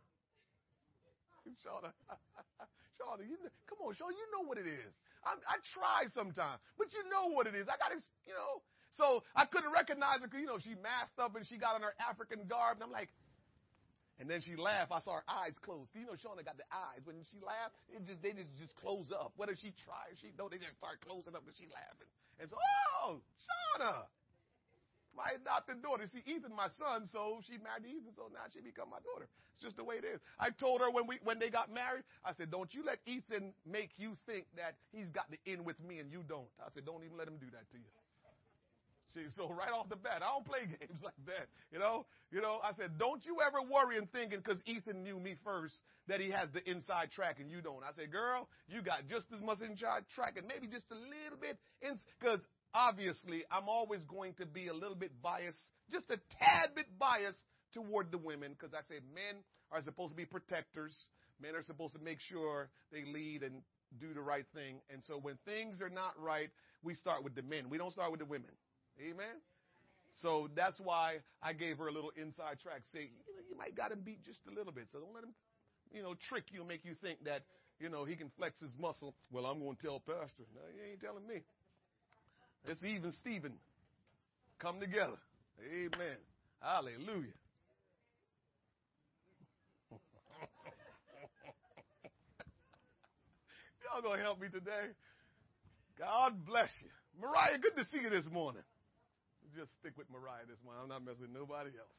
[LAUGHS] Shauna, [LAUGHS] Shauna, you know, come on, Shauna, you know what it is. I, I try sometimes, but you know what it is. I got to, you know. So I couldn't recognize her you know, she masked up and she got on her African garb. And I'm like, and then she laughed. I saw her eyes close. You know, Shauna got the eyes. When she laughed, it just they just just close up. Whether she tries, she no, they just start closing up and she laughing. And so, oh, Shauna, my adopted daughter. See, Ethan, my son, so she married Ethan, so now she become my daughter. It's just the way it is. I told her when we when they got married, I said, Don't you let Ethan make you think that he's got the in with me and you don't. I said, Don't even let him do that to you. See, so right off the bat, I don't play [LAUGHS] games like that. You know, you know. I said, don't you ever worry and thinking because Ethan knew me first that he has the inside track and you don't. I said, girl, you got just as much inside track and maybe just a little bit because obviously I'm always going to be a little bit biased, just a tad bit biased toward the women because I say men are supposed to be protectors. Men are supposed to make sure they lead and do the right thing. And so when things are not right, we start with the men. We don't start with the women. Amen. So that's why I gave her a little inside track. Say, you, might got him beat just a little bit. So don't let him, you know, trick you and make you think that, you know, he can flex his muscle. Well, I'm going to tell Pastor. No, you ain't telling me. It's even Stephen. Come together. Amen. Hallelujah. [LAUGHS] Y'all gonna help me today? God bless you. Mariah, good to see you this morning. Just stick with Mariah this morning. I'm not messing with nobody else.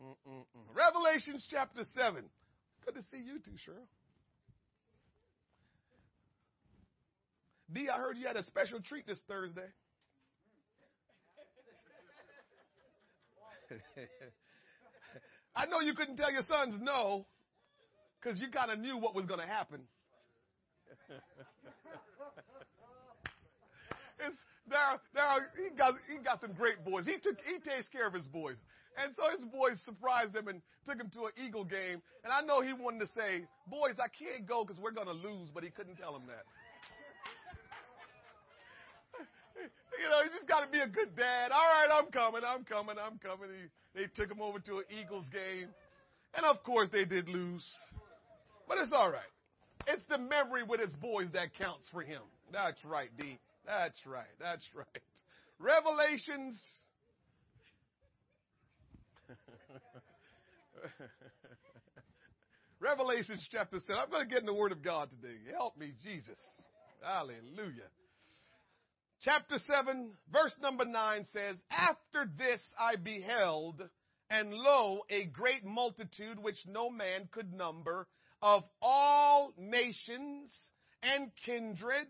Mm-mm-mm. Revelations chapter 7. Good to see you too, Cheryl. D, I heard you had a special treat this Thursday. [LAUGHS] I know you couldn't tell your sons no because you kind of knew what was going to happen. [LAUGHS] it's, there, there, he got, he got some great boys. He took, he takes care of his boys. And so his boys surprised him and took him to an Eagle game. And I know he wanted to say, boys, I can't go because we're going to lose, but he couldn't tell them that. [LAUGHS] you know, you just got to be a good dad. All right, I'm coming, I'm coming, I'm coming. He, they took him over to an Eagles game. And of course they did lose. But it's all right. It's the memory with his boys that counts for him. That's right, D. That's right. That's right. Revelations. [LAUGHS] Revelations chapter 7. I'm going to get in the Word of God today. Help me, Jesus. Hallelujah. Chapter 7, verse number 9 says, After this I beheld, and lo, a great multitude which no man could number of all nations and kindreds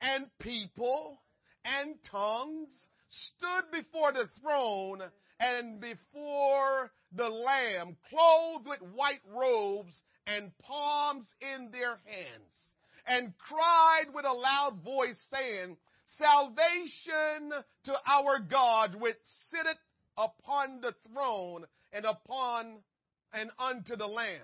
and people and tongues stood before the throne and before the Lamb, clothed with white robes and palms in their hands, and cried with a loud voice, saying, Salvation to our God, which sitteth upon the throne and upon and unto the Lamb.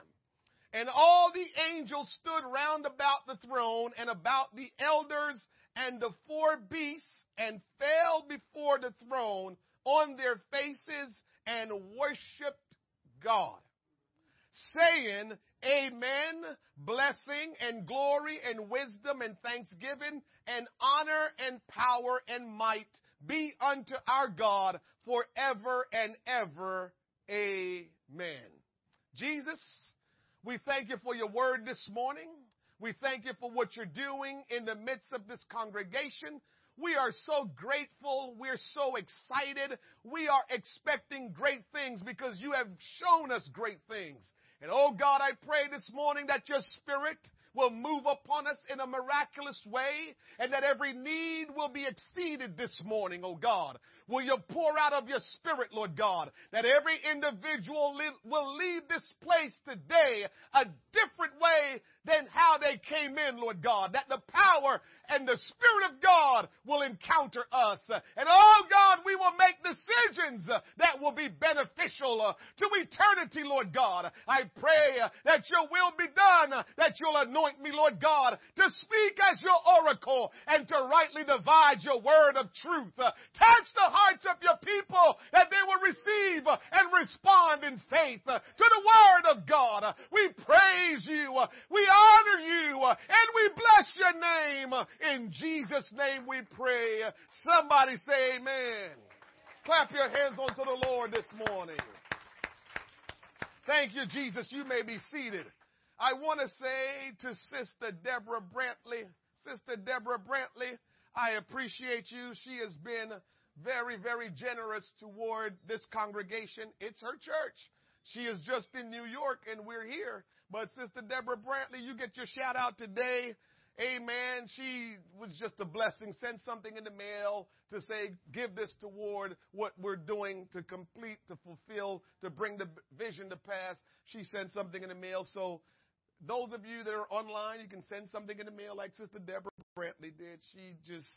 And all the angels stood round about the throne and about the elders and the four beasts and fell before the throne on their faces and worshiped God, saying, Amen, blessing and glory and wisdom and thanksgiving and honor and power and might be unto our God forever and ever. Amen. Jesus, we thank you for your word this morning. We thank you for what you're doing in the midst of this congregation. We are so grateful. We're so excited. We are expecting great things because you have shown us great things. And oh God, I pray this morning that your spirit will move upon us in a miraculous way and that every need will be exceeded this morning, oh God. Will you pour out of your spirit, Lord God, that every individual will leave this place today a different way than how they came in, Lord God. That the power and the Spirit of God will encounter us. And oh God, we will make decisions that will be beneficial to eternity, Lord God. I pray that your will be done, that you'll anoint me, Lord God, to speak as your oracle and to rightly divide your word of truth. Touch the hearts of your people that they will receive and respond in faith to the word of God. We praise you. We honor you and we bless your name. In Jesus' name we pray. Somebody say amen. Clap your hands unto the Lord this morning. Thank you, Jesus. You may be seated. I want to say to Sister Deborah Brantley, Sister Deborah Brantley, I appreciate you. She has been very, very generous toward this congregation. It's her church. She is just in New York and we're here. But Sister Deborah Brantley, you get your shout out today. Amen. She was just a blessing. Send something in the mail to say, give this toward what we're doing to complete, to fulfill, to bring the vision to pass. She sent something in the mail. So those of you that are online, you can send something in the mail like Sister Deborah Brantley did. She just,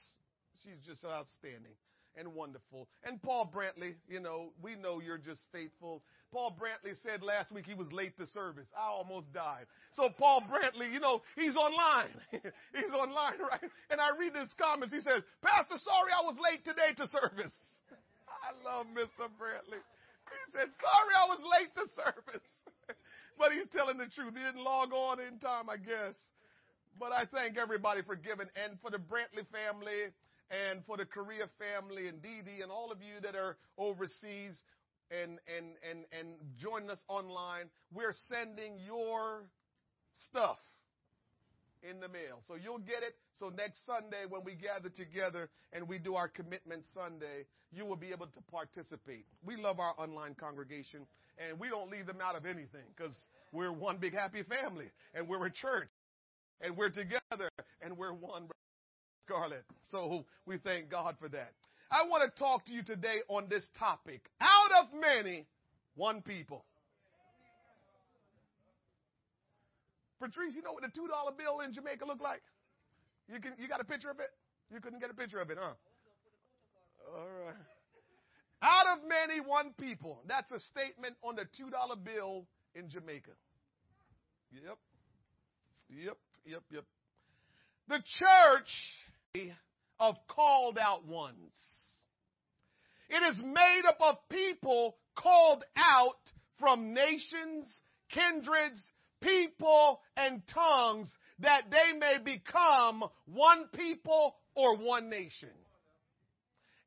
she's just outstanding and wonderful. And Paul Brantley, you know, we know you're just faithful. Paul Brantley said last week he was late to service. I almost died. So Paul Brantley, you know, he's online. [LAUGHS] he's online, right? And I read his comments. He says, Pastor, sorry I was late today to service. [LAUGHS] I love Mr. Brantley. He said, sorry I was late to service. [LAUGHS] but he's telling the truth. He didn't log on in time, I guess. But I thank everybody for giving and for the Brantley family and for the Korea family and Dee Dee and all of you that are overseas and, and, and, and joining us online, we're sending your stuff in the mail. So you'll get it. So next Sunday when we gather together and we do our commitment Sunday, you will be able to participate. We love our online congregation and we don't leave them out of anything because we're one big happy family and we're a church and we're together and we're one Scarlet. So we thank God for that. I want to talk to you today on this topic. Out of many, one people. Patrice, you know what the two dollar bill in Jamaica look like? You can you got a picture of it? You couldn't get a picture of it, huh? All right. Out of many, one people. That's a statement on the two dollar bill in Jamaica. Yep. Yep. Yep. Yep. The church of called out ones. It is made up of people called out from nations, kindreds, people, and tongues that they may become one people or one nation.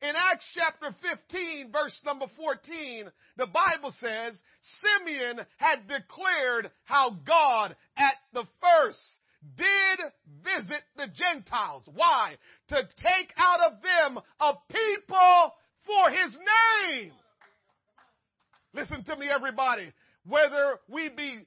In Acts chapter 15, verse number 14, the Bible says Simeon had declared how God at the first did visit the Gentiles. Why? To take out of them a people for his name. Listen to me, everybody. Whether we be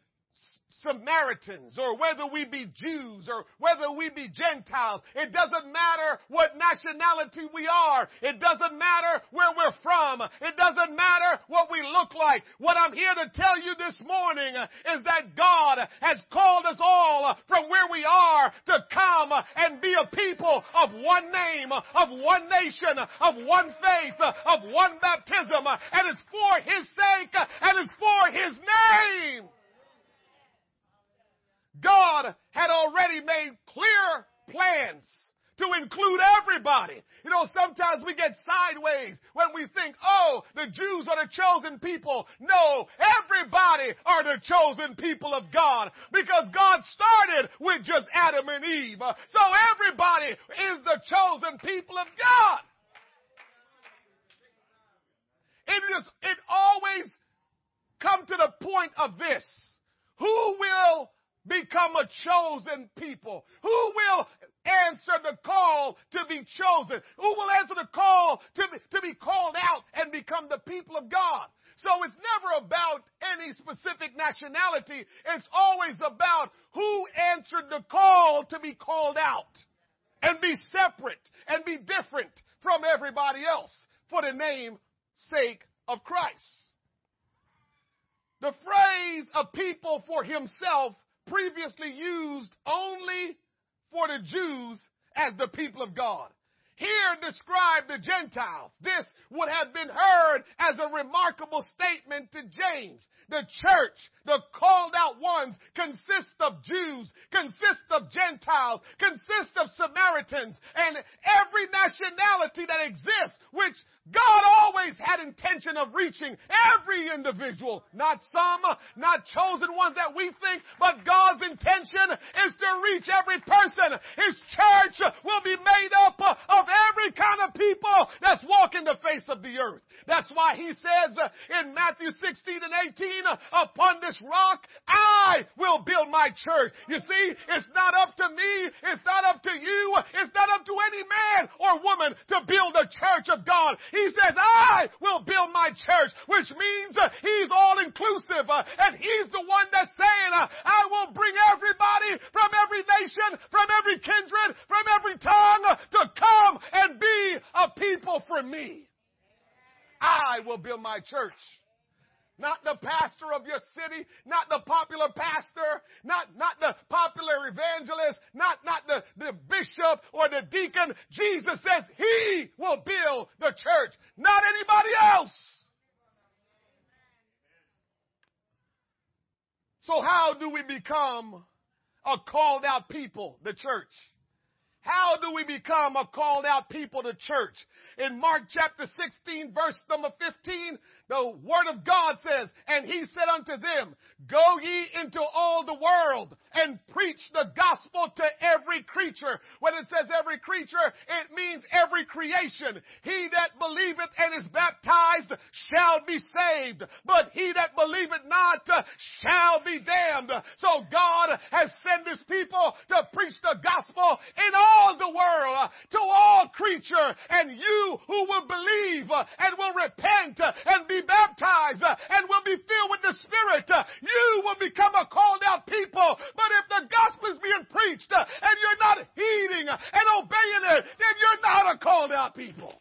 Samaritans or whether we be Jews or whether we be Gentiles. It doesn't matter what nationality we are. It doesn't matter where we're from. It doesn't matter what we look like. What I'm here to tell you this morning is that God has called us all from where we are to come and be a people of one name, of one nation, of one faith, of one baptism. And it's for His sake and it's for His name. God had already made clear plans to include everybody. You know, sometimes we get sideways when we think, oh, the Jews are the chosen people. No, everybody are the chosen people of God because God started with just Adam and Eve. So everybody is the chosen people of God. It just, it always come to the point of this. Who will become a chosen people? Who will answer the call to be chosen? Who will answer the call to be, to be called out and become the people of God? So it's never about any specific nationality. It's always about who answered the call to be called out and be separate and be different from everybody else for the name sake of Christ. The phrase a people for himself previously used only for the Jews as the people of God. Here describe the Gentiles. This would have been heard as a remarkable statement to James. The church, the called out ones, consist of Jews, consist of Gentiles, consist of Samaritans, and every nationality that exists, which God always had intention of reaching every individual, not some, not chosen ones that we think, but God's intention is to reach every person. His church will be made up of every kind of people that's walking the face of the earth. That's why he says in Matthew 16 and 18, upon this rock, I will build my church. You see, it's not up to me. It's not up to you. It's not up to any man or woman to build a church of God. He says, I will build my church, which means uh, he's all inclusive. Uh, and he's the one that's saying, uh, I will bring everybody from every every nation, from every kindred, from every tongue to come and be a people for me. I will build my church. Not the pastor of your city, not the popular pastor, not, not the popular evangelist, not, not the, the bishop or the deacon. Jesus says he will build the church, not anybody else. So how do we become a called out people, the church? How do we become a called out people, the church? In Mark chapter 16 verse number 15, the word of God says, and he said unto them, go ye into all the world and preach the gospel to every creature. When it says every creature, it means every creation. He that believeth and is baptized shall be saved, but he that believeth not shall be damned. So God has sent his people to preach the gospel in all the world to all creature and you who will believe and will repent and be be baptized uh, and will be filled with the Spirit, uh, you will become a called out people. But if the gospel is being preached uh, and you're not heeding and obeying it, then you're not a called out people.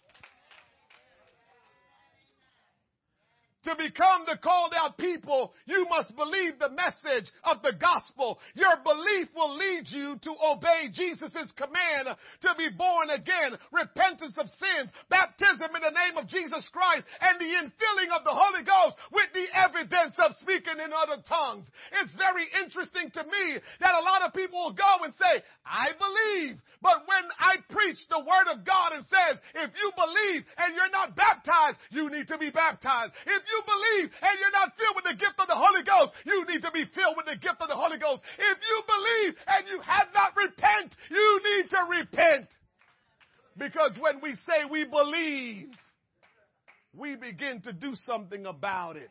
To become the called out people, you must believe the message of the gospel. Your belief will lead you to obey Jesus' command to be born again, repentance of sins, baptism in the name of Jesus Christ, and the infilling of the Holy Ghost with the evidence of speaking in other tongues. It's very interesting to me that a lot of people will go and say, I believe. But when I preach the word of God and says, if you believe and you're not baptized, you need to be baptized. If you you believe and you're not filled with the gift of the Holy Ghost, you need to be filled with the gift of the Holy Ghost. If you believe and you have not repent, you need to repent. Because when we say we believe, we begin to do something about it.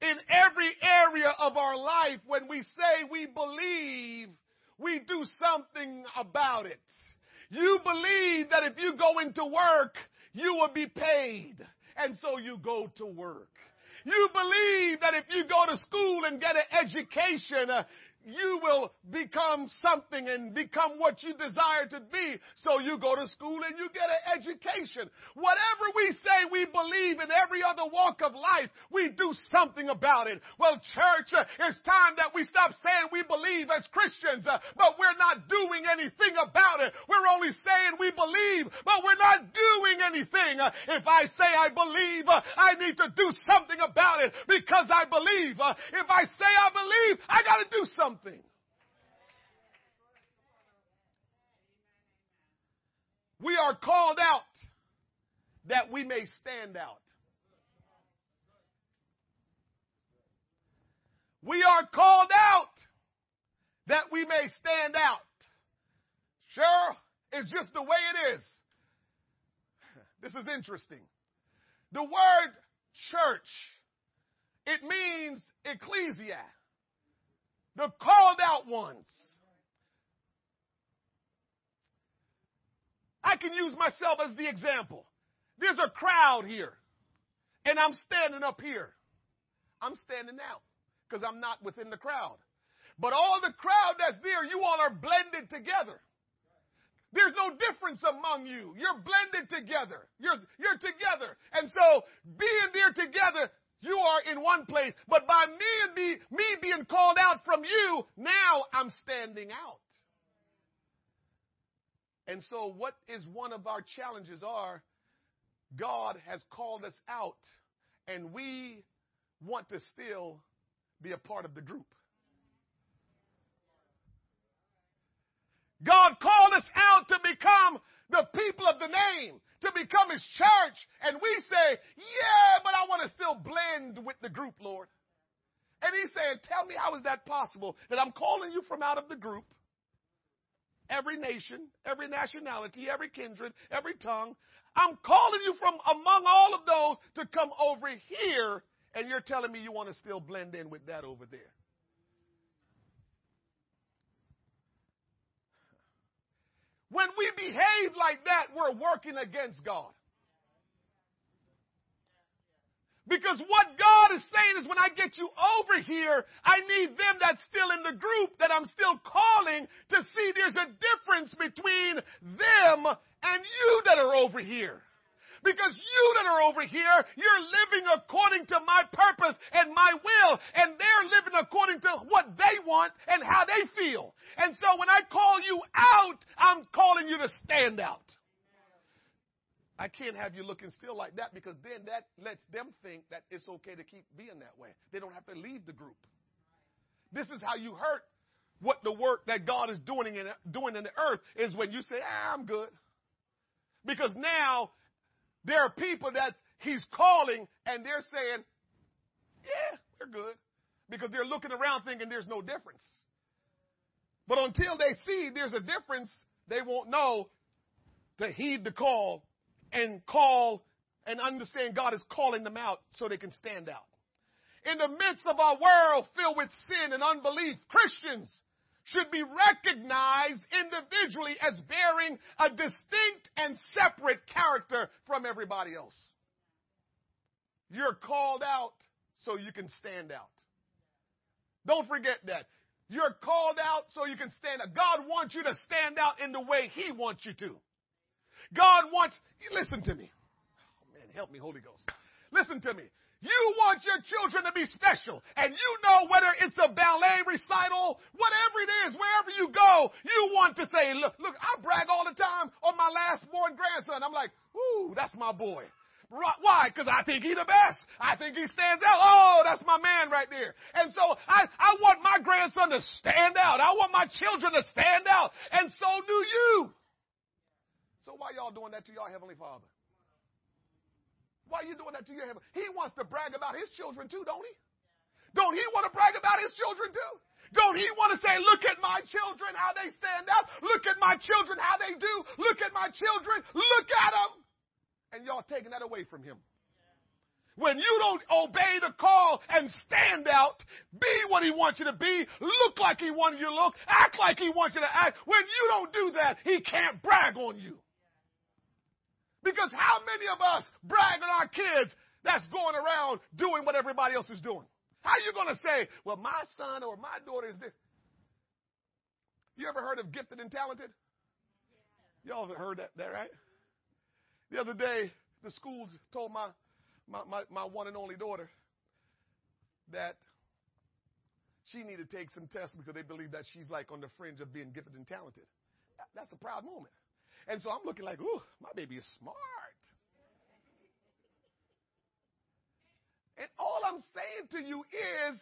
In every area of our life, when we say we believe, we do something about it. You believe that if you go into work, you will be paid. And so you go to work. You believe that if you go to school and get an education, uh, you will become something and become what you desire to be. So you go to school and you get an education. Whatever we say we believe in every other walk of life, we do something about it. Well, church, uh, it's time that we stop saying we believe as Christians, uh, but we're not doing anything about it. We're only saying we believe, but we're not doing anything. Uh, if I say I believe, I need to do something about it because I believe. If I say I believe, I got to do something something. We are called out that we may stand out. We are called out that we may stand out. Sure, it's just the way it is. This is interesting. The word church, it means ecclesia the called out ones. I can use myself as the example. There's a crowd here, and I'm standing up here. I'm standing out because I'm not within the crowd. But all the crowd that's there, you all are blended together. There's no difference among you. You're blended together. You're, you're together. And so being there together you are in one place, but by me and me, me being called out from you, now I'm standing out. And so what is one of our challenges are God has called us out and we want to still be a part of the group. God called us out to become the people of the name to become his church. And we say, yeah, but I want to still blend with the group, Lord. And he's saying, tell me how is that possible that I'm calling you from out of the group, every nation, every nationality, every kindred, every tongue. I'm calling you from among all of those to come over here, and you're telling me you want to still blend in with that over there. When we behave like that, we're working against God. Because what God is saying is when I get you over here, I need them that's still in the group that I'm still calling to see there's a difference between them and you that are over here. Because you that are over here, you're living according to my purpose and my will, and they're living according to what they want and how they feel. And so when I call you out, I'm calling you to stand out. I can't have you looking still like that because then that lets them think that it's okay to keep being that way. They don't have to leave the group. This is how you hurt what the work that God is doing in, doing in the earth is when you say, ah, I'm good. Because now there are people that he's calling and they're saying, yeah, we're good. Because they're looking around thinking there's no difference. But until they see there's a difference, they won't know to heed the call and call and understand God is calling them out so they can stand out. In the midst of our world filled with sin and unbelief, Christians should be recognized individually as bearing a distinct and separate character from everybody else. You're called out so you can stand out. Don't forget that. You're called out so you can stand out. God wants you to stand out in the way He wants you to. God wants, listen to me. Oh man, help me, Holy Ghost. Listen to me. You want your children to be special. And you know whether it's a ballet recital, whatever it is, wherever you go, you want to say, look, look, I brag all the time on my last born grandson. I'm like, ooh, that's my boy. Why? Because I think he's the best. I think he stands out. Oh, that's my man right there. And so I, I want my grandson to stand out. I want my children to stand out. And so do you. So why y'all doing that to your Heavenly Father? Why are you doing that to your Heavenly He wants to brag about his children too, don't he? Don't he want to brag about his children too? Don't he want to say, look at my children, how they stand out. Look at my children, how they do. Look at my children. Look at them. And y'all taking that away from him. When you don't obey the call and stand out, be what he wants you to be, look like he wants you to look, act like he wants you to act. When you don't do that, he can't brag on you. Because how many of us brag on our kids that's going around doing what everybody else is doing? How are you going to say, well, my son or my daughter is this? You ever heard of gifted and talented? Y'all have heard that, that right? The other day, the schools told my, my, my, my one and only daughter that she needed to take some tests because they believe that she's like on the fringe of being gifted and talented. That's a proud moment. And so I'm looking like, ooh, my baby is smart. And all I'm saying to you is,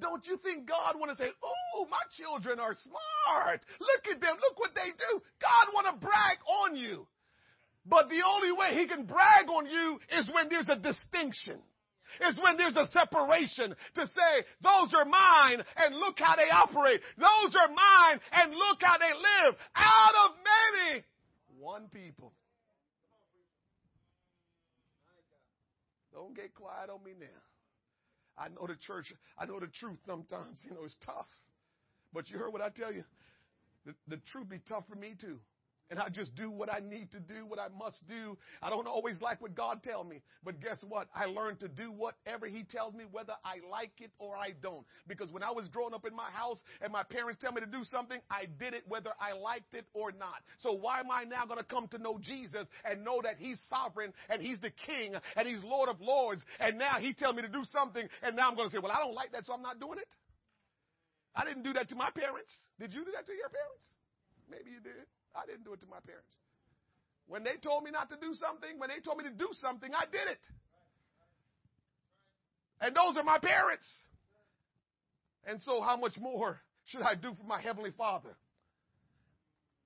don't you think God want to say, "Oh, my children are smart. Look at them. Look what they do." God want to brag on you. But the only way he can brag on you is when there's a distinction. Is when there's a separation to say, those are mine and look how they operate. Those are mine and look how they live. Out of many, one people. Don't get quiet on me now. I know the church, I know the truth sometimes, you know, it's tough. But you heard what I tell you. The, the truth be tough for me too and I just do what I need to do, what I must do. I don't always like what God tells me, but guess what? I learn to do whatever He tells me, whether I like it or I don't. Because when I was growing up in my house and my parents tell me to do something, I did it whether I liked it or not. So why am I now going to come to know Jesus and know that He's sovereign and He's the King and He's Lord of Lords and now He tells me to do something and now I'm going to say, well, I don't like that, so I'm not doing it? I didn't do that to my parents. Did you do that to your parents? Maybe you did. I didn't do it to my parents. When they told me not to do something, when they told me to do something, I did it. And those are my parents. And so, how much more should I do for my Heavenly Father?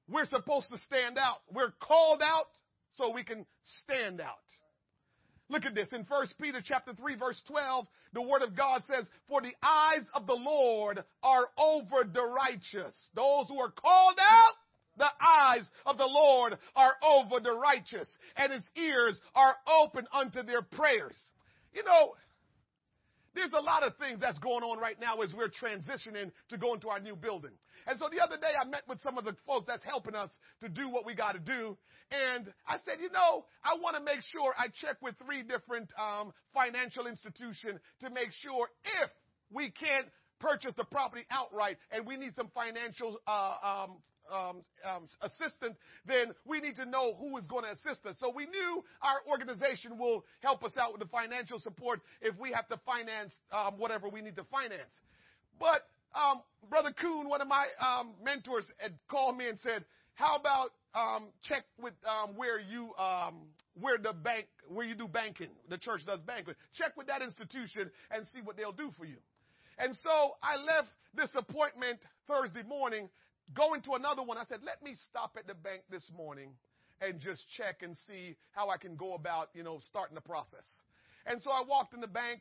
We're supposed to stand out. We're called out so we can stand out. Look at this in 1 Peter chapter 3 verse 12, the word of God says, "For the eyes of the Lord are over the righteous, those who are called out the eyes of the Lord are over the righteous, and his ears are open unto their prayers. You know, there's a lot of things that's going on right now as we're transitioning to go into our new building. And so the other day I met with some of the folks that's helping us to do what we got to do. And I said, you know, I want to make sure I check with three different um, financial institutions to make sure if we can't purchase the property outright and we need some financial uh, um, um, um, assistant, then we need to know who is going to assist us. So we knew our organization will help us out with the financial support if we have to finance um, whatever we need to finance. But um, Brother Kuhn, one of my um, mentors, had called me and said, "How about um, check with where you where the bank where you do banking, the church does banking. Check with that institution and see what they'll do for you." And so I left this appointment Thursday morning, going to another one. I said, "Let me stop at the bank this morning." And just check and see how I can go about, you know, starting the process. And so I walked in the bank,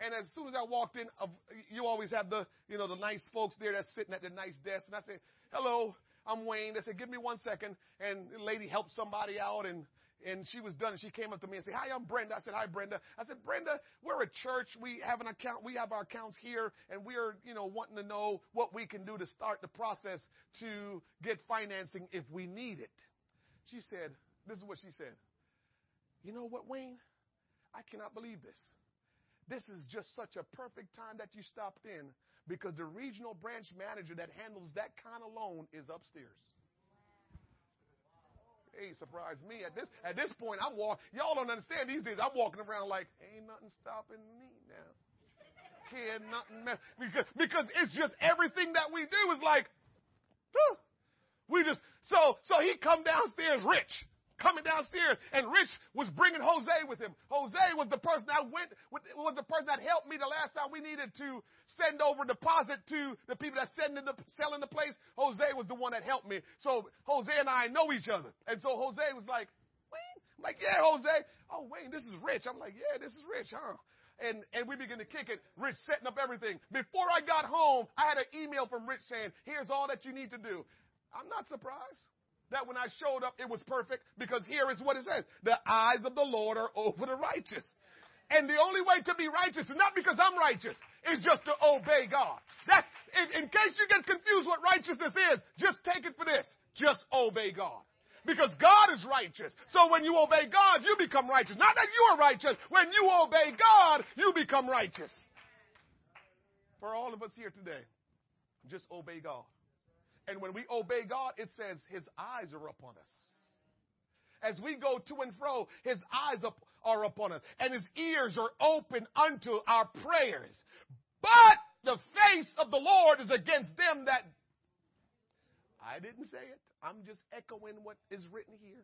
and as soon as I walked in, you always have the, you know, the nice folks there that's sitting at the nice desk. And I said, hello, I'm Wayne. They said, give me one second. And the lady helped somebody out and, and she was done. And she came up to me and said, hi, I'm Brenda. I said, hi, Brenda. I said, Brenda, we're a church. We have an account. We have our accounts here and we're, you know, wanting to know what we can do to start the process to get financing if we need it. She said, this is what she said. You know what, Wayne? I cannot believe this. This is just such a perfect time that you stopped in because the regional branch manager that handles that kind of loan is upstairs. Hey, surprise me at this at this point. I'm walking. Y'all don't understand these days. I'm walking around like ain't nothing stopping me now. Can't nothing mess because because it's just everything that we do is like, huh. we just so so he come downstairs rich coming downstairs, and Rich was bringing Jose with him. Jose was the person that went, with, was the person that helped me the last time we needed to send over deposit to the people that sending the selling the place. Jose was the one that helped me. So Jose and I know each other, and so Jose was like, Wayne, I'm like, yeah, Jose. Oh, Wayne, this is Rich. I'm like, yeah, this is Rich, huh? and, and we begin to kick it. Rich setting up everything. Before I got home, I had an email from Rich saying, here's all that you need to do. I'm not surprised that when I showed up, it was perfect because here is what it says. The eyes of the Lord are over the righteous. And the only way to be righteous is not because I'm righteous, it's just to obey God. That's, in, in case you get confused what righteousness is, just take it for this. Just obey God. Because God is righteous. So when you obey God, you become righteous. Not that you are righteous. When you obey God, you become righteous. For all of us here today, just obey God. And when we obey God, it says his eyes are upon us. As we go to and fro, his eyes up, are upon us and his ears are open unto our prayers. But the face of the Lord is against them that I didn't say it. I'm just echoing what is written here.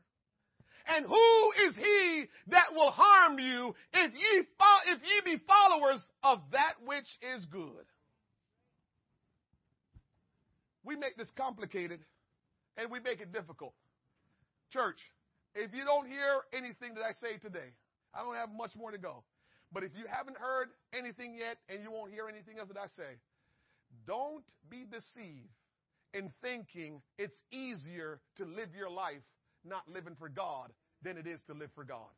And who is he that will harm you if ye, fo- if ye be followers of that which is good? We make this complicated and we make it difficult. Church, if you don't hear anything that I say today, I don't have much more to go. But if you haven't heard anything yet and you won't hear anything else that I say, don't be deceived in thinking it's easier to live your life not living for God than it is to live for God.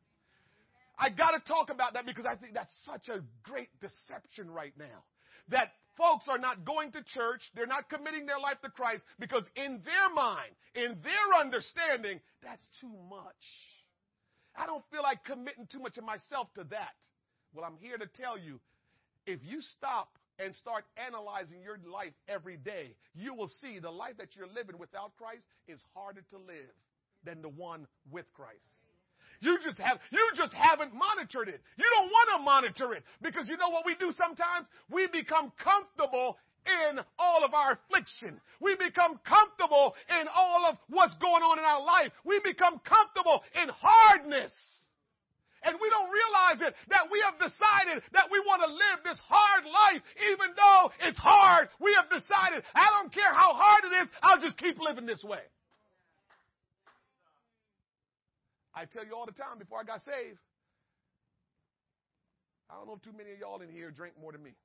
I got to talk about that because I think that's such a great deception right now. That folks are not going to church, they're not committing their life to Christ because in their mind, in their understanding, that's too much. I don't feel like committing too much of myself to that. Well, I'm here to tell you if you stop and start analyzing your life every day, you will see the life that you're living without Christ is harder to live than the one with Christ. You just have, you just haven't monitored it. You don't want to monitor it because you know what we do sometimes? We become comfortable in all of our affliction. We become comfortable in all of what's going on in our life. We become comfortable in hardness. And we don't realize it that we have decided that we want to live this hard life even though it's hard. We have decided, I don't care how hard it is, I'll just keep living this way. I tell you all the time before I got saved, I don't know too many of y'all in here drink more than me.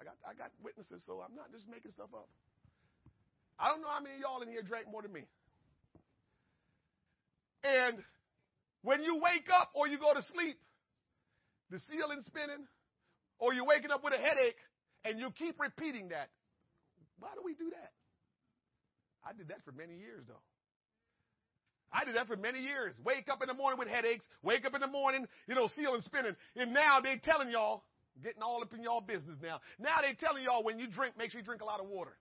I got, I got witnesses, so I'm not just making stuff up. I don't know how many of y'all in here drank more than me. And when you wake up or you go to sleep, the ceiling spinning, or you're waking up with a headache, and you keep repeating that. Why do we do that? I did that for many years, though. I did that for many years. Wake up in the morning with headaches. Wake up in the morning, you know, ceiling spinning. And now they're telling y'all, getting all up in y'all business now. Now they're telling y'all when you drink, make sure you drink a lot of water.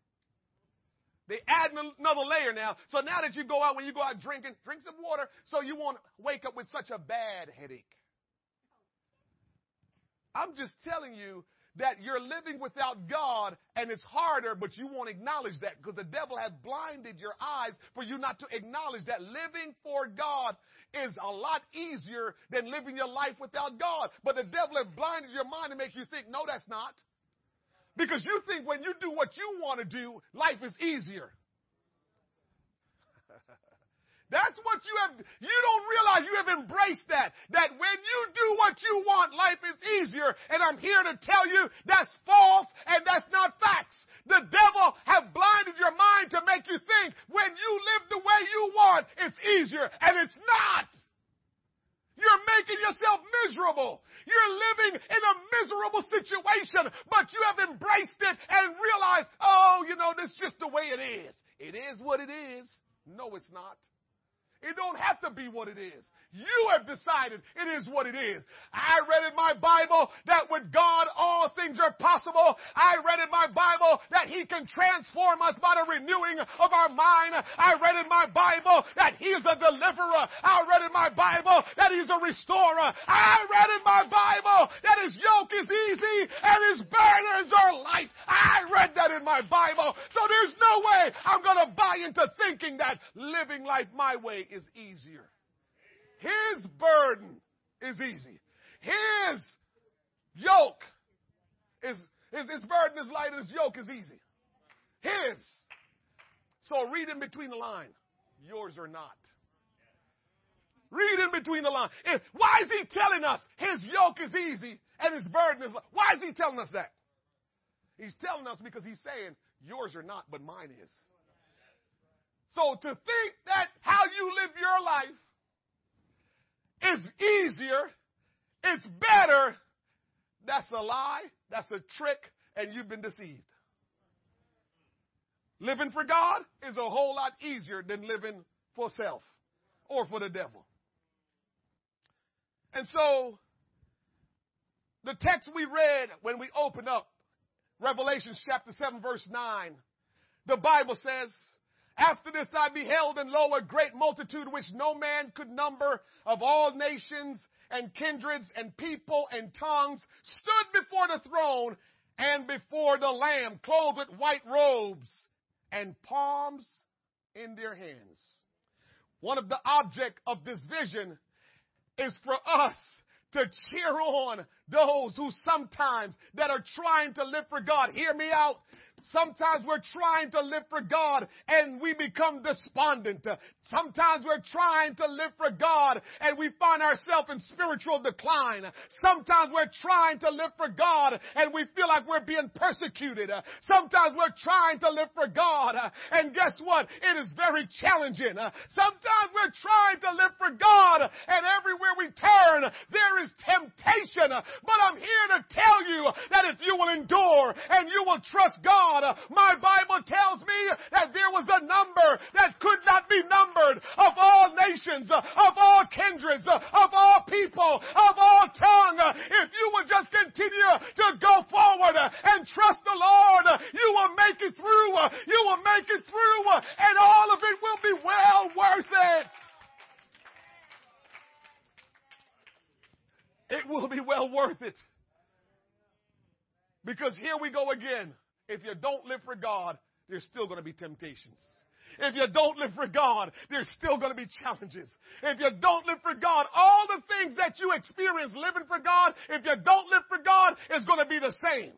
They add another layer now. So now that you go out, when you go out drinking, drink some water so you won't wake up with such a bad headache. I'm just telling you that you're living without God and it's harder, but you won't acknowledge that because the devil has blinded your eyes for you not to acknowledge that living for God is a lot easier than living your life without God. But the devil has blinded your mind to make you think, no, that's not. Because you think when you do what you want to do, life is easier. That's what you have, you don't realize you have embraced that. That when you do what you want, life is easier. And I'm here to tell you that's false and that's not facts. The devil have blinded your mind to make you think when you live the way you want, it's easier. And it's not. You're making yourself miserable. You're living in a miserable situation, but you have embraced it and realized, oh, you know, this is just the way it is. It is what it is. No, it's not. It don't have to be what it is. You have decided it is what it is. I read in my Bible that with God all things are possible. I read in my Bible that He can transform us by the renewing of our mind. I read in my Bible that He is a deliverer. I read in my Bible that He's a restorer. I read in my Bible that His yoke is easy and His burdens are light. I read that in my Bible. So there's no way I'm going to buy into thinking that living life my way is easier. His burden is easy. His yoke is, his, his burden is light his yoke is easy. His. So read in between the line. Yours are not. Read in between the line. If, Why is he telling us his yoke is easy and his burden is light? Why is he telling us that? He's telling us because he's saying yours are not, but mine is. So to think that how you live your life is easier, it's better, that's a lie, that's a trick, and you've been deceived. Living for God is a whole lot easier than living for self or for the devil. And so, the text we read when we open up Revelation chapter 7 verse 9, the Bible says, after this I beheld and lo, a great multitude which no man could number of all nations and kindreds and people and tongues stood before the throne and before the Lamb, clothed with white robes and palms in their hands. One of the object of this vision is for us to cheer on those who sometimes that are trying to live for God. Hear me out. Sometimes we're trying to live for God and we become despondent. Sometimes we're trying to live for God and we find ourselves in spiritual decline. Sometimes we're trying to live for God and we feel like we're being persecuted. Sometimes we're trying to live for God and guess what? It is very challenging. Sometimes we're trying to live for God and everywhere we turn there is temptation. But I'm here to tell you that if you will endure and you will trust God God. My Bible tells me that there was a number that could not be numbered of all nations, of all kindreds, of all people, of all tongue. If you will just continue to go forward and trust the Lord, you will make it through. You will make it through and all of it will be well worth it. It will be well worth it. Because here we go again. If you don't live for God, there's still going to be temptations. If you don't live for God, there's still going to be challenges. If you don't live for God, all the things that you experience living for God, if you don't live for God, is going to be the same.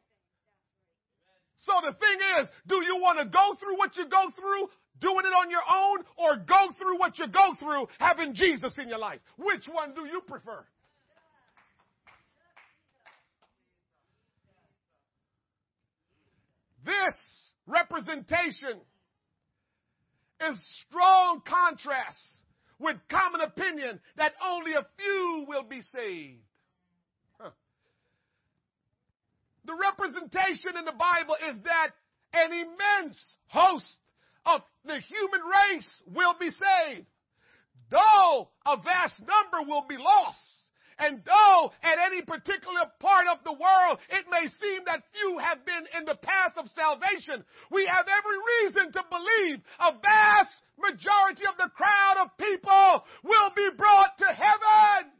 So the thing is, do you want to go through what you go through, doing it on your own, or go through what you go through, having Jesus in your life? Which one do you prefer? This representation is strong contrast with common opinion that only a few will be saved. Huh. The representation in the Bible is that an immense host of the human race will be saved. Though a vast number will be lost, and though at any particular part of the world it may seem that few have been in the path of salvation, we have every reason to believe a vast majority of the crowd of people will be brought to heaven.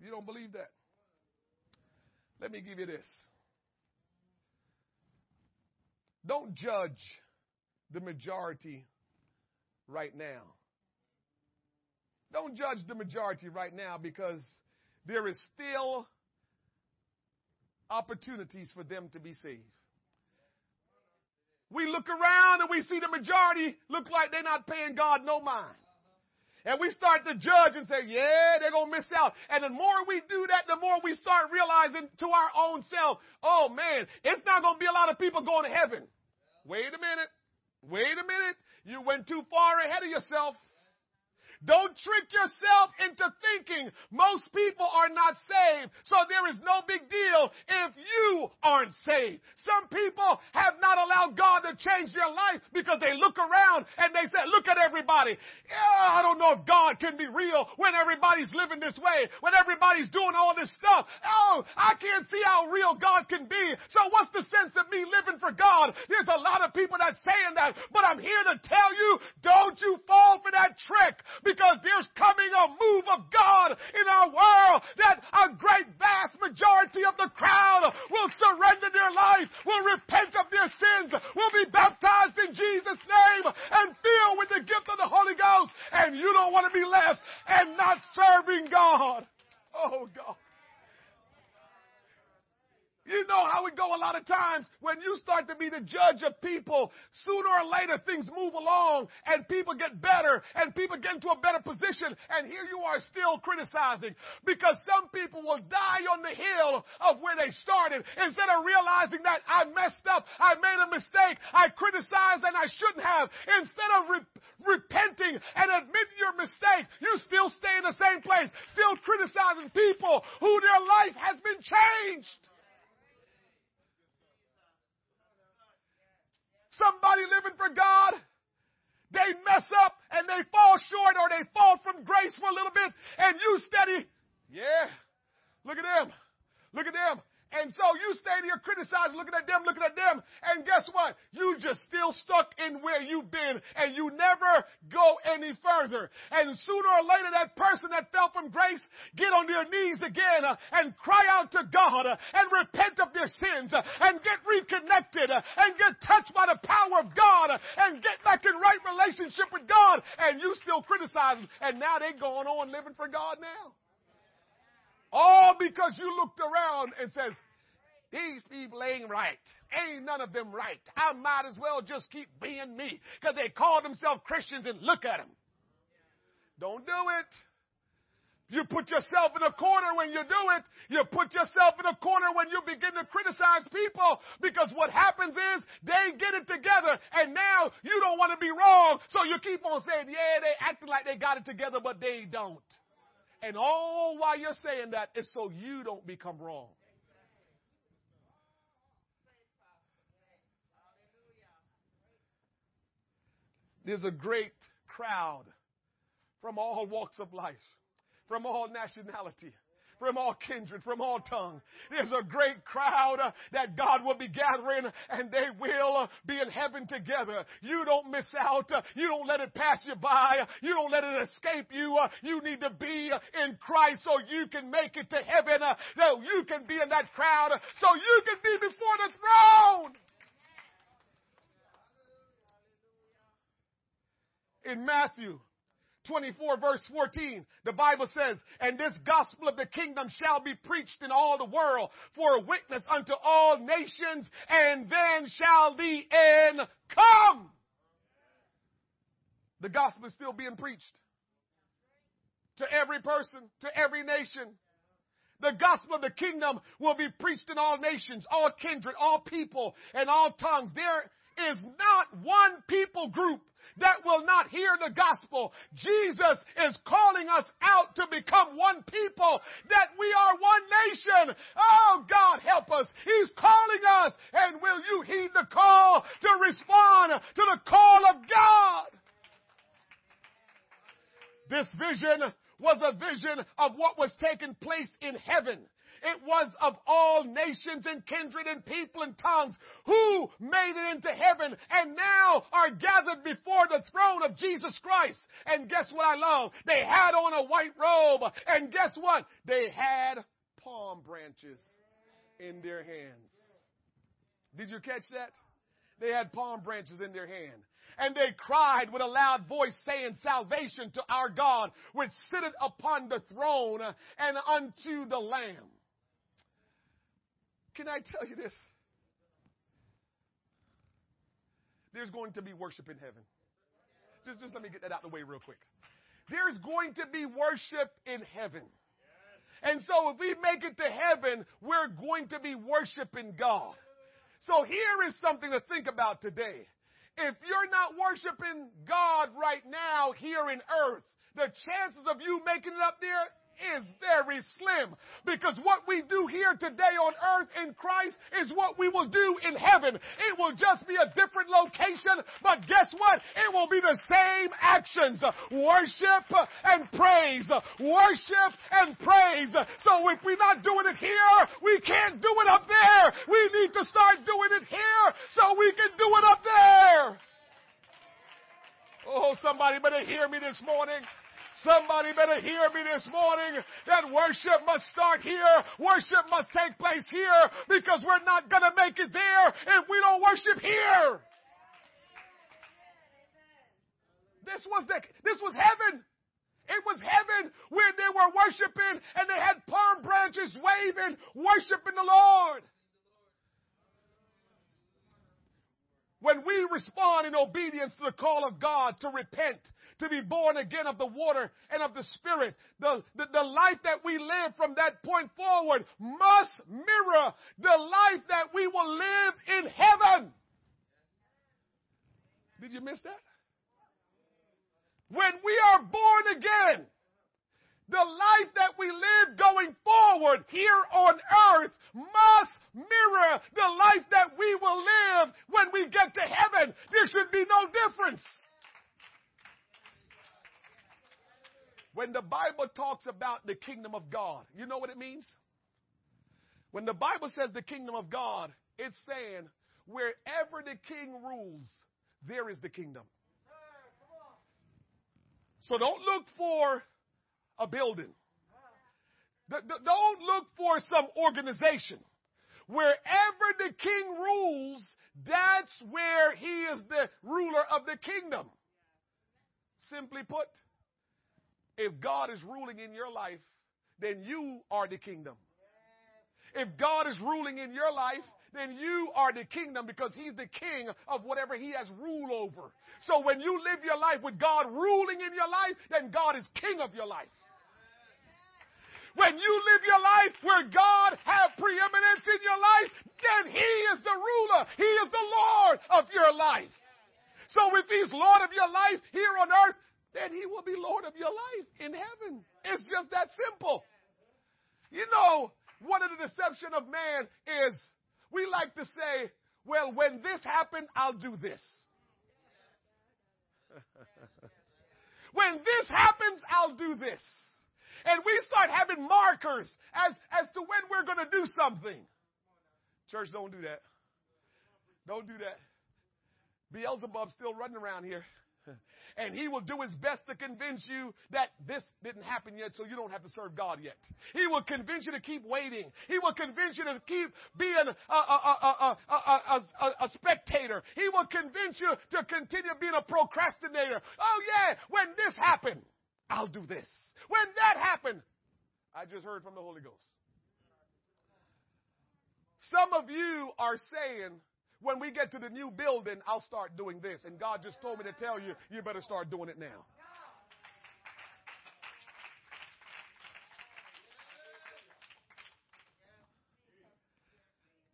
You don't believe that? Let me give you this. Don't judge the majority right now. Don't judge the majority right now because there is still opportunities for them to be saved. We look around and we see the majority look like they're not paying God no mind. And we start to judge and say, yeah, they're going to miss out. And the more we do that, the more we start realizing to our own self, oh man, it's not going to be a lot of people going to heaven. Wait a minute. Wait a minute. You went too far ahead of yourself. Don't trick yourself into thinking most people are not saved, so there is no big deal if you aren't saved. Some people have not allowed God to change their life because they look around and they say, look at everybody. Yeah, I don't know if God can be real when everybody's living this way, when everybody's doing all this stuff. Oh, I can't see how real God can be. So what's the sense of me living for God? There's a lot of people that's saying that, but I'm here to tell you, don't you fall for that trick because there's coming a move of God in our world that a great vast majority of the crowd will surrender their life, will repent of their sins, will be baptized in Jesus' name and filled with the gift of the Holy Ghost. And you don't want to be left and not serving God. Oh God. You know how it go a lot of times when you start to be the judge of people, sooner or later things move along and people get better and people get into a better position and here you are still criticizing because some people will die on the hill of where they started instead of realizing that I messed up, I made a mistake, I criticized and I shouldn't have. Instead of re- repenting and admitting your mistake, you still stay in the same place, still criticizing people who their life has been changed. Somebody living for God, they mess up and they fall short or they fall from grace for a little bit and you steady. Yeah. Look at them. Look at them. And so you stay here criticizing, looking at them, looking at them, and guess what? You just still stuck in where you've been, and you never go any further. And sooner or later, that person that fell from grace get on their knees again uh, and cry out to God uh, and repent of their sins uh, and get reconnected uh, and get touched by the power of God uh, and get back in right relationship with God, and you still criticizing, and now they're going on living for God now. All because you looked around and says, these people ain't right. Ain't none of them right. I might as well just keep being me because they call themselves Christians and look at them. Don't do it. You put yourself in a corner when you do it. You put yourself in a corner when you begin to criticize people because what happens is they get it together and now you don't want to be wrong. So you keep on saying, yeah, they acting like they got it together, but they don't. And all while you're saying that is so you don't become wrong. There's a great crowd from all walks of life, from all nationality, from all kindred, from all tongue. There's a great crowd uh, that God will be gathering and they will uh, be in heaven together. You don't miss out. Uh, you don't let it pass you by. You don't let it escape you. Uh, you need to be uh, in Christ so you can make it to heaven. Uh, so you can be in that crowd so you can be before the throne. In Matthew 24 verse 14, the Bible says, and this gospel of the kingdom shall be preached in all the world for a witness unto all nations, and then shall the end come. The gospel is still being preached to every person, to every nation. The gospel of the kingdom will be preached in all nations, all kindred, all people, and all tongues. There is not one people group that will not hear the gospel. Jesus is calling us out to become one people, that we are one nation. Oh God, help us. He's calling us. And will you heed the call to respond to the call of God? This vision was a vision of what was taking place in heaven. It was of all nations and kindred and people and tongues who made it into heaven and now are gathered before the throne of Jesus Christ. And guess what I love? They had on a white robe and guess what? They had palm branches in their hands. Did you catch that? They had palm branches in their hand. And they cried with a loud voice, saying, Salvation to our God, which sitteth upon the throne and unto the Lamb. Can I tell you this? There's going to be worship in heaven. Just, just let me get that out of the way real quick. There's going to be worship in heaven. And so if we make it to heaven, we're going to be worshiping God. So here is something to think about today. If you're not worshiping God right now here in earth, the chances of you making it up there is very slim because what we do here today on earth in Christ is what we will do in heaven. It will just be a different location, but guess what? It will be the same actions. Worship and praise. Worship and praise. So if we're not doing it here, we can't do it up there. We need to start doing it here so we can do it up there. Oh, somebody better hear me this morning. Somebody better hear me this morning that worship must start here. Worship must take place here because we're not going to make it there if we don't worship here. This was the, this was heaven. It was heaven where they were worshiping and they had palm branches waving, worshiping the Lord. When we respond in obedience to the call of God to repent, to be born again of the water and of the Spirit, the, the, the, life that we live from that point forward must mirror the life that we will live in heaven. Did you miss that? When we are born again, the life that we live going forward here on earth must mirror the life that we will live when we get to heaven. There should be no difference. When the Bible talks about the kingdom of God, you know what it means? When the Bible says the kingdom of God, it's saying wherever the king rules, there is the kingdom. So don't look for a building. Don't look for some organization. Wherever the king rules, that's where he is the ruler of the kingdom. Simply put, if God is ruling in your life, then you are the kingdom. If God is ruling in your life, then you are the kingdom because he's the king of whatever he has rule over. So when you live your life with God ruling in your life, then God is king of your life. When you live your life where God have preeminence in your life, then He is the ruler. He is the Lord of your life. So if He's Lord of your life here on earth, then He will be Lord of your life in heaven. It's just that simple. You know, one of the deception of man is we like to say, well, when this happened, I'll do this. [LAUGHS] when this happens, I'll do this and we start having markers as, as to when we're going to do something. Church, don't do that. Don't do that. Beelzebub's still running around here. And he will do his best to convince you that this didn't happen yet, so you don't have to serve God yet. He will convince you to keep waiting. He will convince you to keep being a, a, a, a, spectator. He will convince you to continue being a procrastinator. Oh yeah, when this happened, I'll do this. When that happened, I just heard from the Holy Ghost. Some of you are saying, when we get to the new building, I'll start doing this. And God just told me to tell you, you better start doing it now.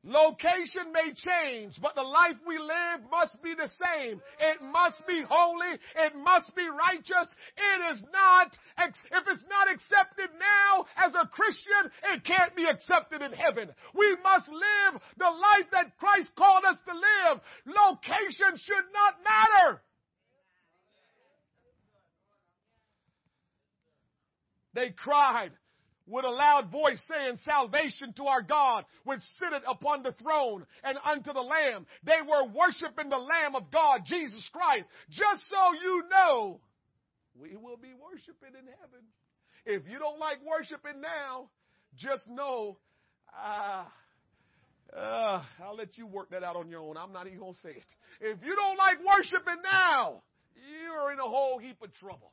Location may change, but the life we live must be the same. It must be holy. It must be righteous. It is not, if it's not accepted now as a Christian, it can't be accepted in heaven. We must live the life that Christ called us to live. Location should not matter. They cried, with a loud voice saying, Salvation to our God, which sitteth upon the throne and unto the Lamb. They were worshiping the Lamb of God, Jesus Christ. Just so you know, we will be worshiping in heaven. If you don't like worshiping now, just know, uh, uh, I'll let you work that out on your own. I'm not even going to say it. If you don't like worshiping now, you're in a whole heap of trouble.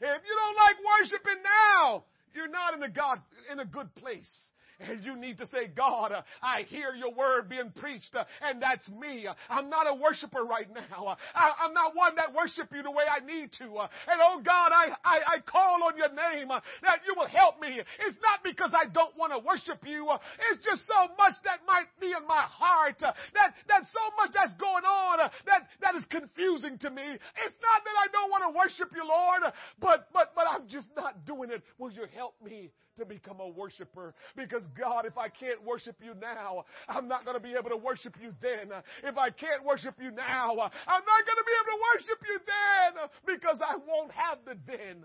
If you don't like worshiping now, you're not in a God in a good place. And you need to say, God, uh, I hear your word being preached, uh, and that's me. Uh, I'm not a worshiper right now. I, am not one that worship you the way I need to. And oh God, I, I, I, call on your name that you will help me. It's not because I don't want to worship you. it's just so much that might be in my heart. that, that so much that's going on that, that is confusing to me. It's not that I don't want to worship you, Lord, but, but, but I'm just not doing it. Will you help me to become a worshiper. Because God, if I can't worship you now, I'm not going to be able to worship you then. If I can't worship you now, I'm not going to be able to worship you then because I won't have the then.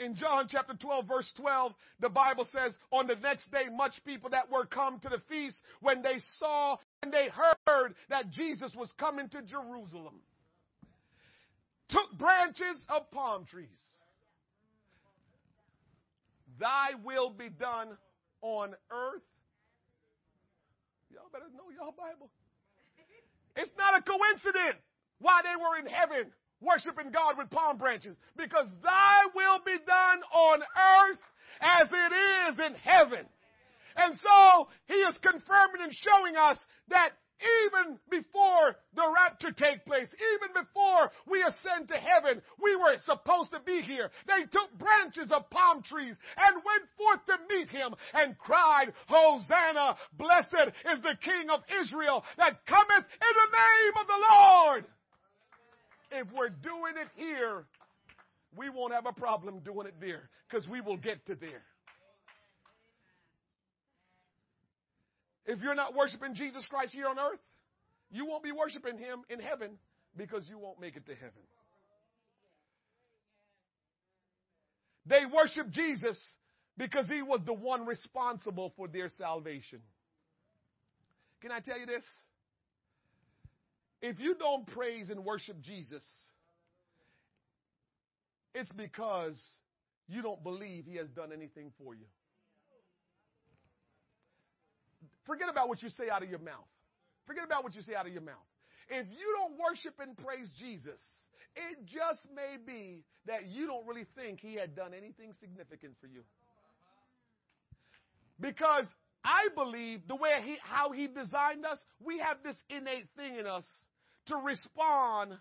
In John chapter 12 verse 12, the Bible says, on the next day, much people that were come to the feast, when they saw and they heard that Jesus was coming to Jerusalem, took branches of palm trees. Thy will be done on earth. Y'all better know y'all Bible. It's not a coincidence why they were in heaven worshiping God with palm branches because thy will be done on earth as it is in heaven. And so he is confirming and showing us that even before the rapture take place, even before we ascend to heaven, we were supposed to be here. They took branches of palm trees and went forth to meet him and cried, Hosanna, blessed is the King of Israel that cometh in the name of the Lord. If we're doing it here, we won't have a problem doing it there because we will get to there. If you're not worshiping Jesus Christ here on earth, you won't be worshiping him in heaven because you won't make it to heaven. They worship Jesus because he was the one responsible for their salvation. Can I tell you this? If you don't praise and worship Jesus, it's because you don't believe he has done anything for you. Forget about what you say out of your mouth. Forget about what you say out of your mouth. If you don't worship and praise Jesus, it just may be that you don't really think he had done anything significant for you. Because I believe the way he, how he designed us, we have this innate thing in us to respond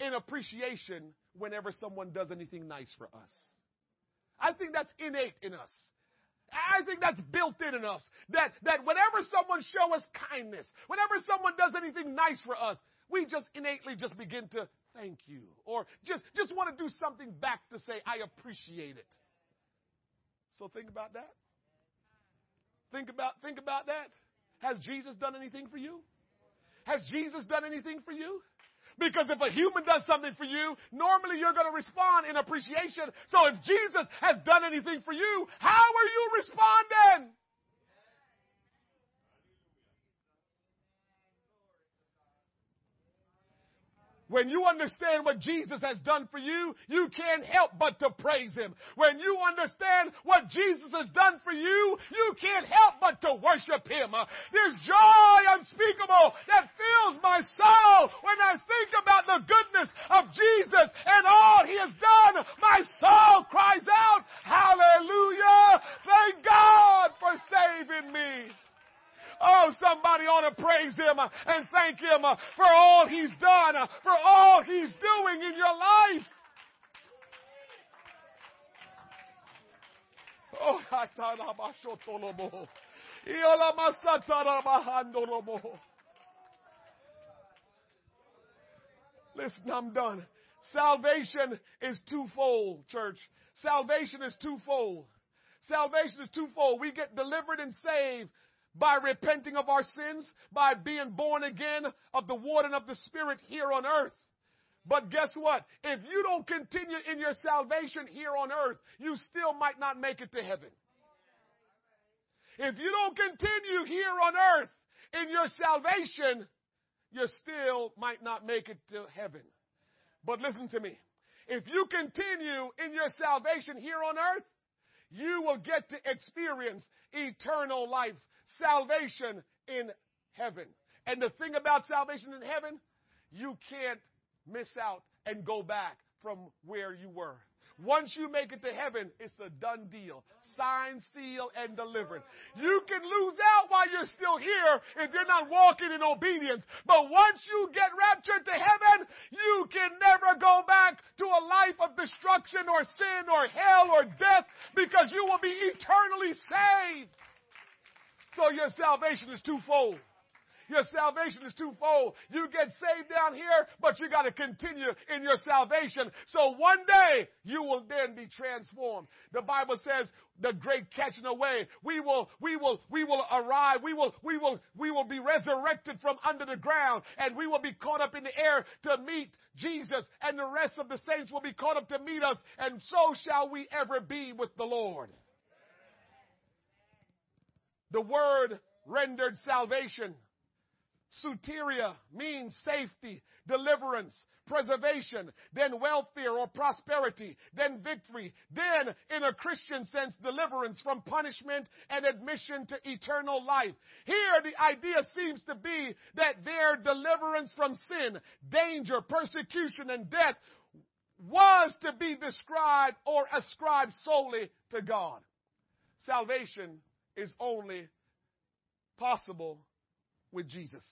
in appreciation whenever someone does anything nice for us. I think that's innate in us. I think that's built in in us. That, that whenever someone show us kindness, whenever someone does anything nice for us, we just innately just begin to thank you or just, just want to do something back to say, I appreciate it. So think about that. Think about, think about that. Has Jesus done anything for you? Has Jesus done anything for you? Because if a human does something for you, normally you're going to respond in appreciation. So if Jesus has done anything for you, how are you responding? When you understand what Jesus has done for you, you can't help but to praise Him. When you understand what Jesus has done for you, you can't help but to worship Him. Uh, there's joy unspeakable that fills my soul when I think about the goodness of Jesus and all He has done. My soul cries out, Hallelujah! Thank God for saving me. Oh, somebody ought to praise him uh, and thank him uh, for all he's done, uh, for all he's doing in your life. Oh, Listen, I'm done. Salvation is twofold, church. Salvation is twofold. Salvation is twofold. We get delivered and saved by repenting of our sins, by being born again of the water and of the Spirit here on earth. But guess what? If you don't continue in your salvation here on earth, you still might not make it to heaven. If you don't continue here on earth in your salvation, you still might not make it to heaven. But listen to me. If you continue in your salvation here on earth, you will get to experience eternal life, salvation in heaven. And the thing about salvation in heaven, you can't miss out and go back from where you were. Once you make it to heaven, it's a done deal. Signed, sealed, and delivered. You can lose out while you're still here if you're not walking in obedience. But once you get raptured to heaven, you can never go back to a life of destruction or sin or hell or death because you will be eternally saved. So your salvation is twofold. Your salvation is twofold. You get saved down here, but you got to continue in your salvation. So one day you will then be transformed. The Bible says the great catching away. We will, we will, we will arrive. We will, we will, we will be resurrected from under the ground and we will be caught up in the air to meet Jesus and the rest of the saints will be caught up to meet us and so shall we ever be with the Lord. The word rendered salvation Soteria means safety, deliverance, preservation, then welfare or prosperity, then victory, then in a Christian sense, deliverance from punishment and admission to eternal life. Here the idea seems to be that their deliverance from sin, danger, persecution, and death was to be described or ascribed solely to God. Salvation is only possible with Jesus.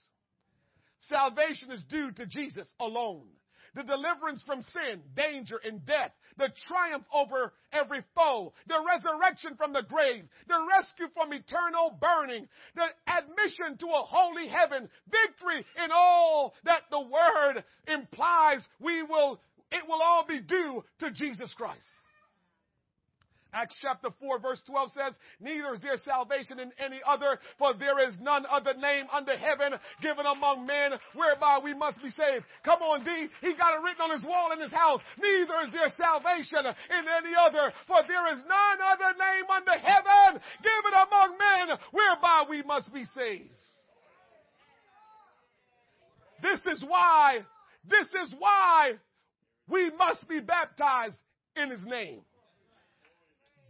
Salvation is due to Jesus alone. The deliverance from sin, danger, and death, the triumph over every foe, the resurrection from the grave, the rescue from eternal burning, the admission to a holy heaven, victory in all that the word implies we will, it will all be due to Jesus Christ. Acts chapter 4 verse 12 says, Neither is there salvation in any other, for there is none other name under heaven given among men whereby we must be saved. Come on, D. He got it written on his wall in his house. Neither is there salvation in any other, for there is none other name under heaven given among men whereby we must be saved. This is why, this is why we must be baptized in his name.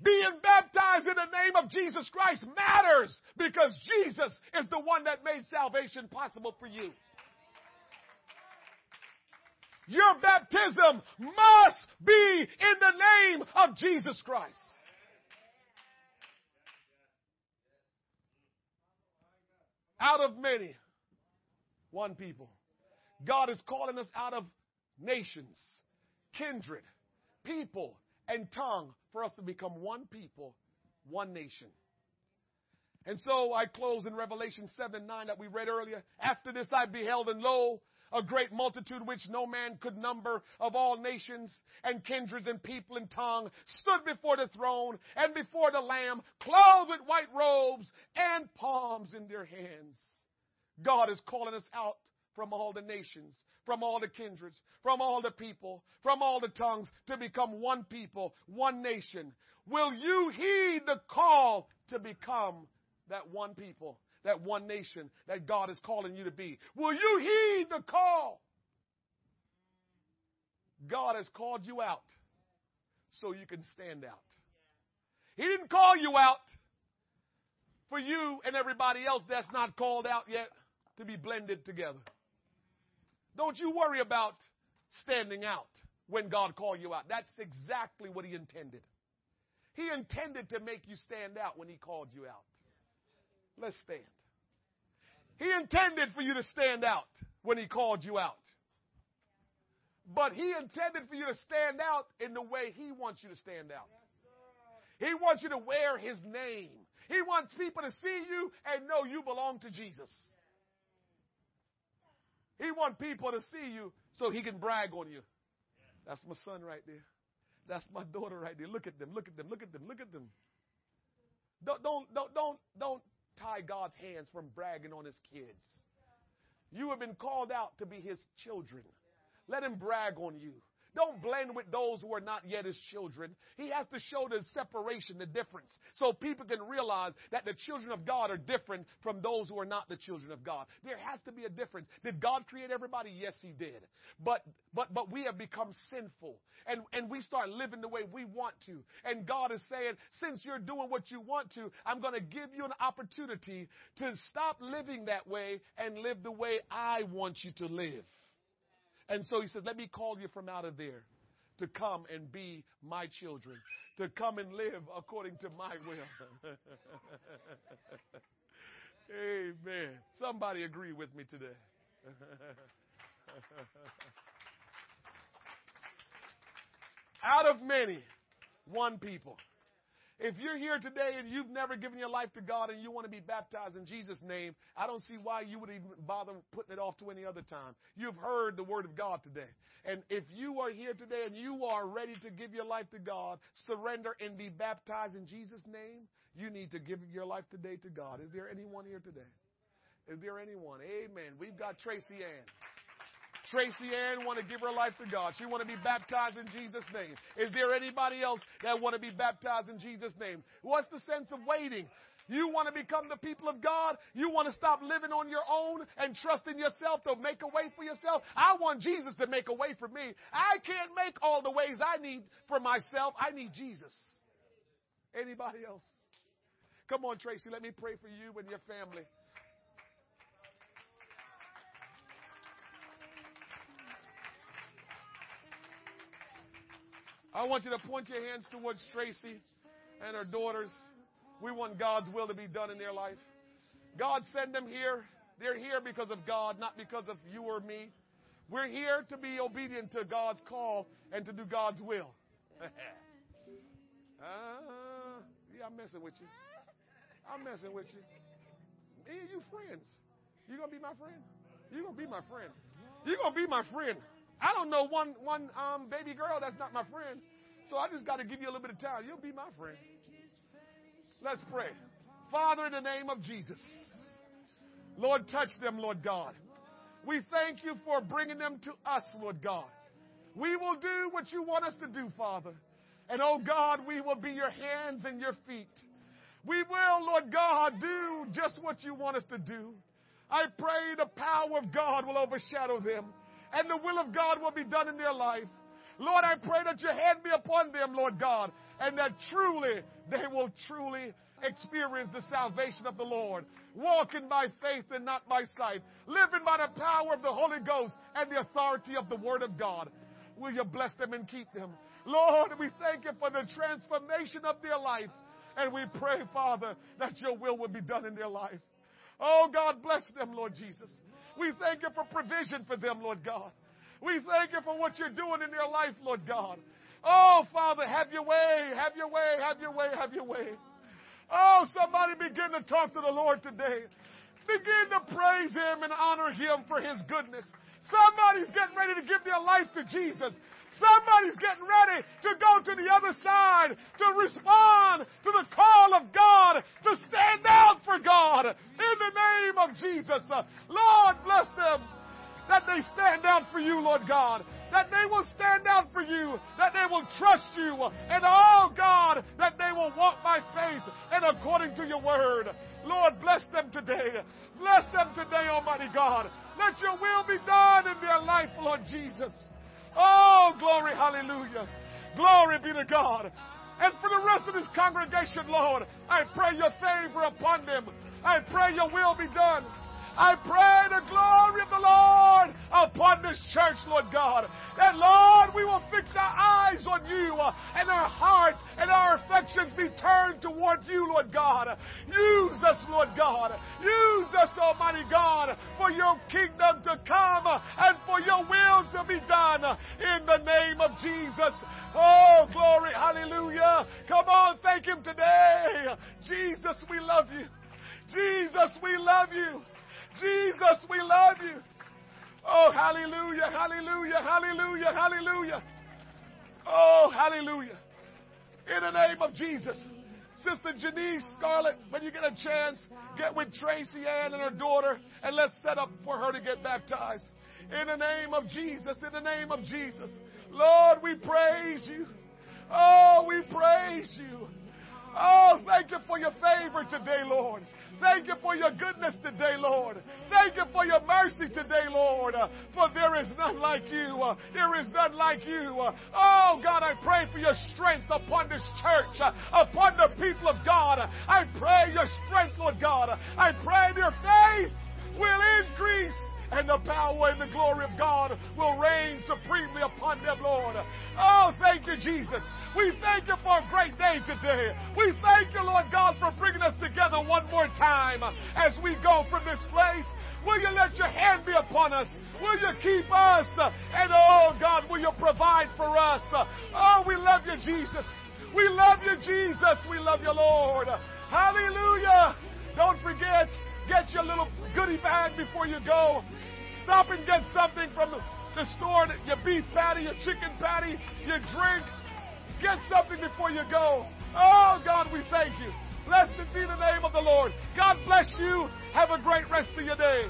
Being baptized in the name of Jesus Christ matters because Jesus is the one that made salvation possible for you. Your baptism must be in the name of Jesus Christ. Out of many, one people. God is calling us out of nations, kindred, people, and tongue for us to become one people, one nation. And so I close in Revelation 7 9 that we read earlier. After this I beheld, and lo, a great multitude which no man could number of all nations and kindreds and people and tongue stood before the throne and before the Lamb, clothed with white robes and palms in their hands. God is calling us out from all the nations, from all the kindreds, from all the people, from all the tongues to become one people, one nation. Will you heed the call to become that one people, that one nation that God is calling you to be? Will you heed the call? God has called you out so you can stand out. He didn't call you out for you and everybody else that's not called out yet to be blended together. Don't you worry about standing out when God called you out. That's exactly what He intended. He intended to make you stand out when He called you out. Let's stand. He intended for you to stand out when He called you out. But He intended for you to stand out in the way He wants you to stand out. He wants you to wear his name. He wants people to see you and know you belong to Jesus. He wants people to see you so he can brag on you. That's my son right there. That's my daughter right there. Look at them. Look at them. Look at them. Look at them. Don't don't don't don't don't tie God's hands from bragging on his kids. You have been called out to be his children. Let him brag on you. Don't blend with those who are not yet his children. He has to show the separation, the difference, so people can realize that the children of God are different from those who are not the children of God. There has to be a difference. Did God create everybody? Yes, he did. But but but we have become sinful and, and we start living the way we want to. And God is saying, since you're doing what you want to, I'm going to give you an opportunity to stop living that way and live the way I want you to live. And so he says, Let me call you from out of there to come and be my children, to come and live according to my will. [LAUGHS] Amen. Somebody agree with me today. [LAUGHS] out of many, one people. If you're here today and you've never given your life to God and you want to be baptized in Jesus' name, I don't see why you would even bother putting it off to any other time. You've heard the word of God today. And if you are here today and you are ready to give your life to God, surrender and be baptized in Jesus' name, you need to give your life today to God. Is there anyone here today? Is there anyone? Amen. We've got Tracy Ann. Tracy Ann want to give her life to God. She want to be baptized in Jesus' name. Is there anybody else that want to be baptized in Jesus' name? What's the sense of waiting? You want to become the people of God? You want to stop living on your own and trust in yourself to make a way for yourself? I want Jesus to make a way for me. I can't make all the ways I need for myself. I need Jesus. Anybody else? Come on, Tracy, let me pray for you and your family. I want you to point your hands towards Tracy and her daughters. We want God's will to be done in their life. God sent them here. They're here because of God, not because of you or me. We're here to be obedient to God's call and to do God's will. [LAUGHS] uh, yeah, I'm messing with you. I'm messing with you. Me and you friends. You gonna be my friend? You gonna be my friend? You gonna be my friend? I don't know one one um, baby girl that's not my friend. So I just got to give you a little bit of time. You'll be my friend. Let's pray. Father, in the name of Jesus, Lord, touch them, Lord God. We thank you for bringing them to us, Lord God. We will do what you want us to do, Father. And oh God, we will be your hands and your feet. We will, Lord God, do just what you want us to do. I pray the power of God will overshadow them and the will of God will be done in their life. Lord, I pray that your hand be upon them, Lord God, and that truly they will truly experience the salvation of the Lord, walking by faith and not by sight, living by the power of the Holy Ghost and the authority of the Word of God. Will you bless them and keep them? Lord, we thank you for the transformation of their life. And we pray, Father, that your will will be done in their life. Oh, God, bless them, Lord Jesus. We thank you for provision for them, Lord God. We thank you for what you're doing in their life, Lord God. Oh, Father, have your way, have your way, have your way, have your way. Oh, somebody begin to talk to the Lord today. Begin to praise Him and honor Him for His goodness. Somebody's getting ready to give their life to Jesus. Somebody's getting ready to go to the other side, to respond to the call of God, to stand out for God in the name of Jesus. Lord, bless them that they stand out for you, Lord God. That they will stand out for you. That they will trust you. And oh God, that they will walk by faith and according to your word. Lord, bless them today. Bless them today, Almighty God. Let your will be done in their life, Lord Jesus. Oh, glory, hallelujah. Glory be to God. And for the rest of this congregation, Lord, I pray your favor upon them. I pray your will be done. I pray the glory of the Lord upon this church, Lord God. That, Lord, we will fix our eyes on you uh, and our hearts and our affections be turned towards you, Lord God. Use us, Lord God. Use us, Almighty God, for your kingdom to come uh, and for your will to be done in the name of Jesus. Oh, glory. Hallelujah. Come on, thank Him today. Jesus, we love you. Jesus, we love you. Jesus, we love you. Oh, hallelujah, hallelujah, hallelujah, hallelujah. Oh, hallelujah. In the name of Jesus. Sister Janice Scarlett, when you get a chance, get with Tracy Ann and her daughter and let's set up for her to get baptized. In the name of Jesus, in the name of Jesus. Lord, we praise you. Oh, we praise you. Oh, thank you for your favor today, Lord. Thank you for your goodness today, Lord. Thank you for your mercy today, Lord. Uh, for there is none like you. Uh, there is none like you. Uh, oh, God, I pray for your strength upon this church, upon the people of God. I pray your strength, Lord God. I pray your faith will increase and the power and the glory of God will reign supremely upon them, Lord. Oh, thank you, Jesus. We thank you for a great day today. We thank you, Lord God, for bringing us time as we go from this place. Will you let your hand be upon us? Will you keep us? And oh, God, will you provide for us? Oh, we love you, Jesus. We love you, Jesus. We love you, Lord. Hallelujah. Don't forget, get your little goodie bag before you go. Stop and get something from the store, your beef patty, your chicken patty, your drink. Get something before you go. Oh, God, we thank you. Blessed be the name of the Lord. God bless you. Have a great rest of your day.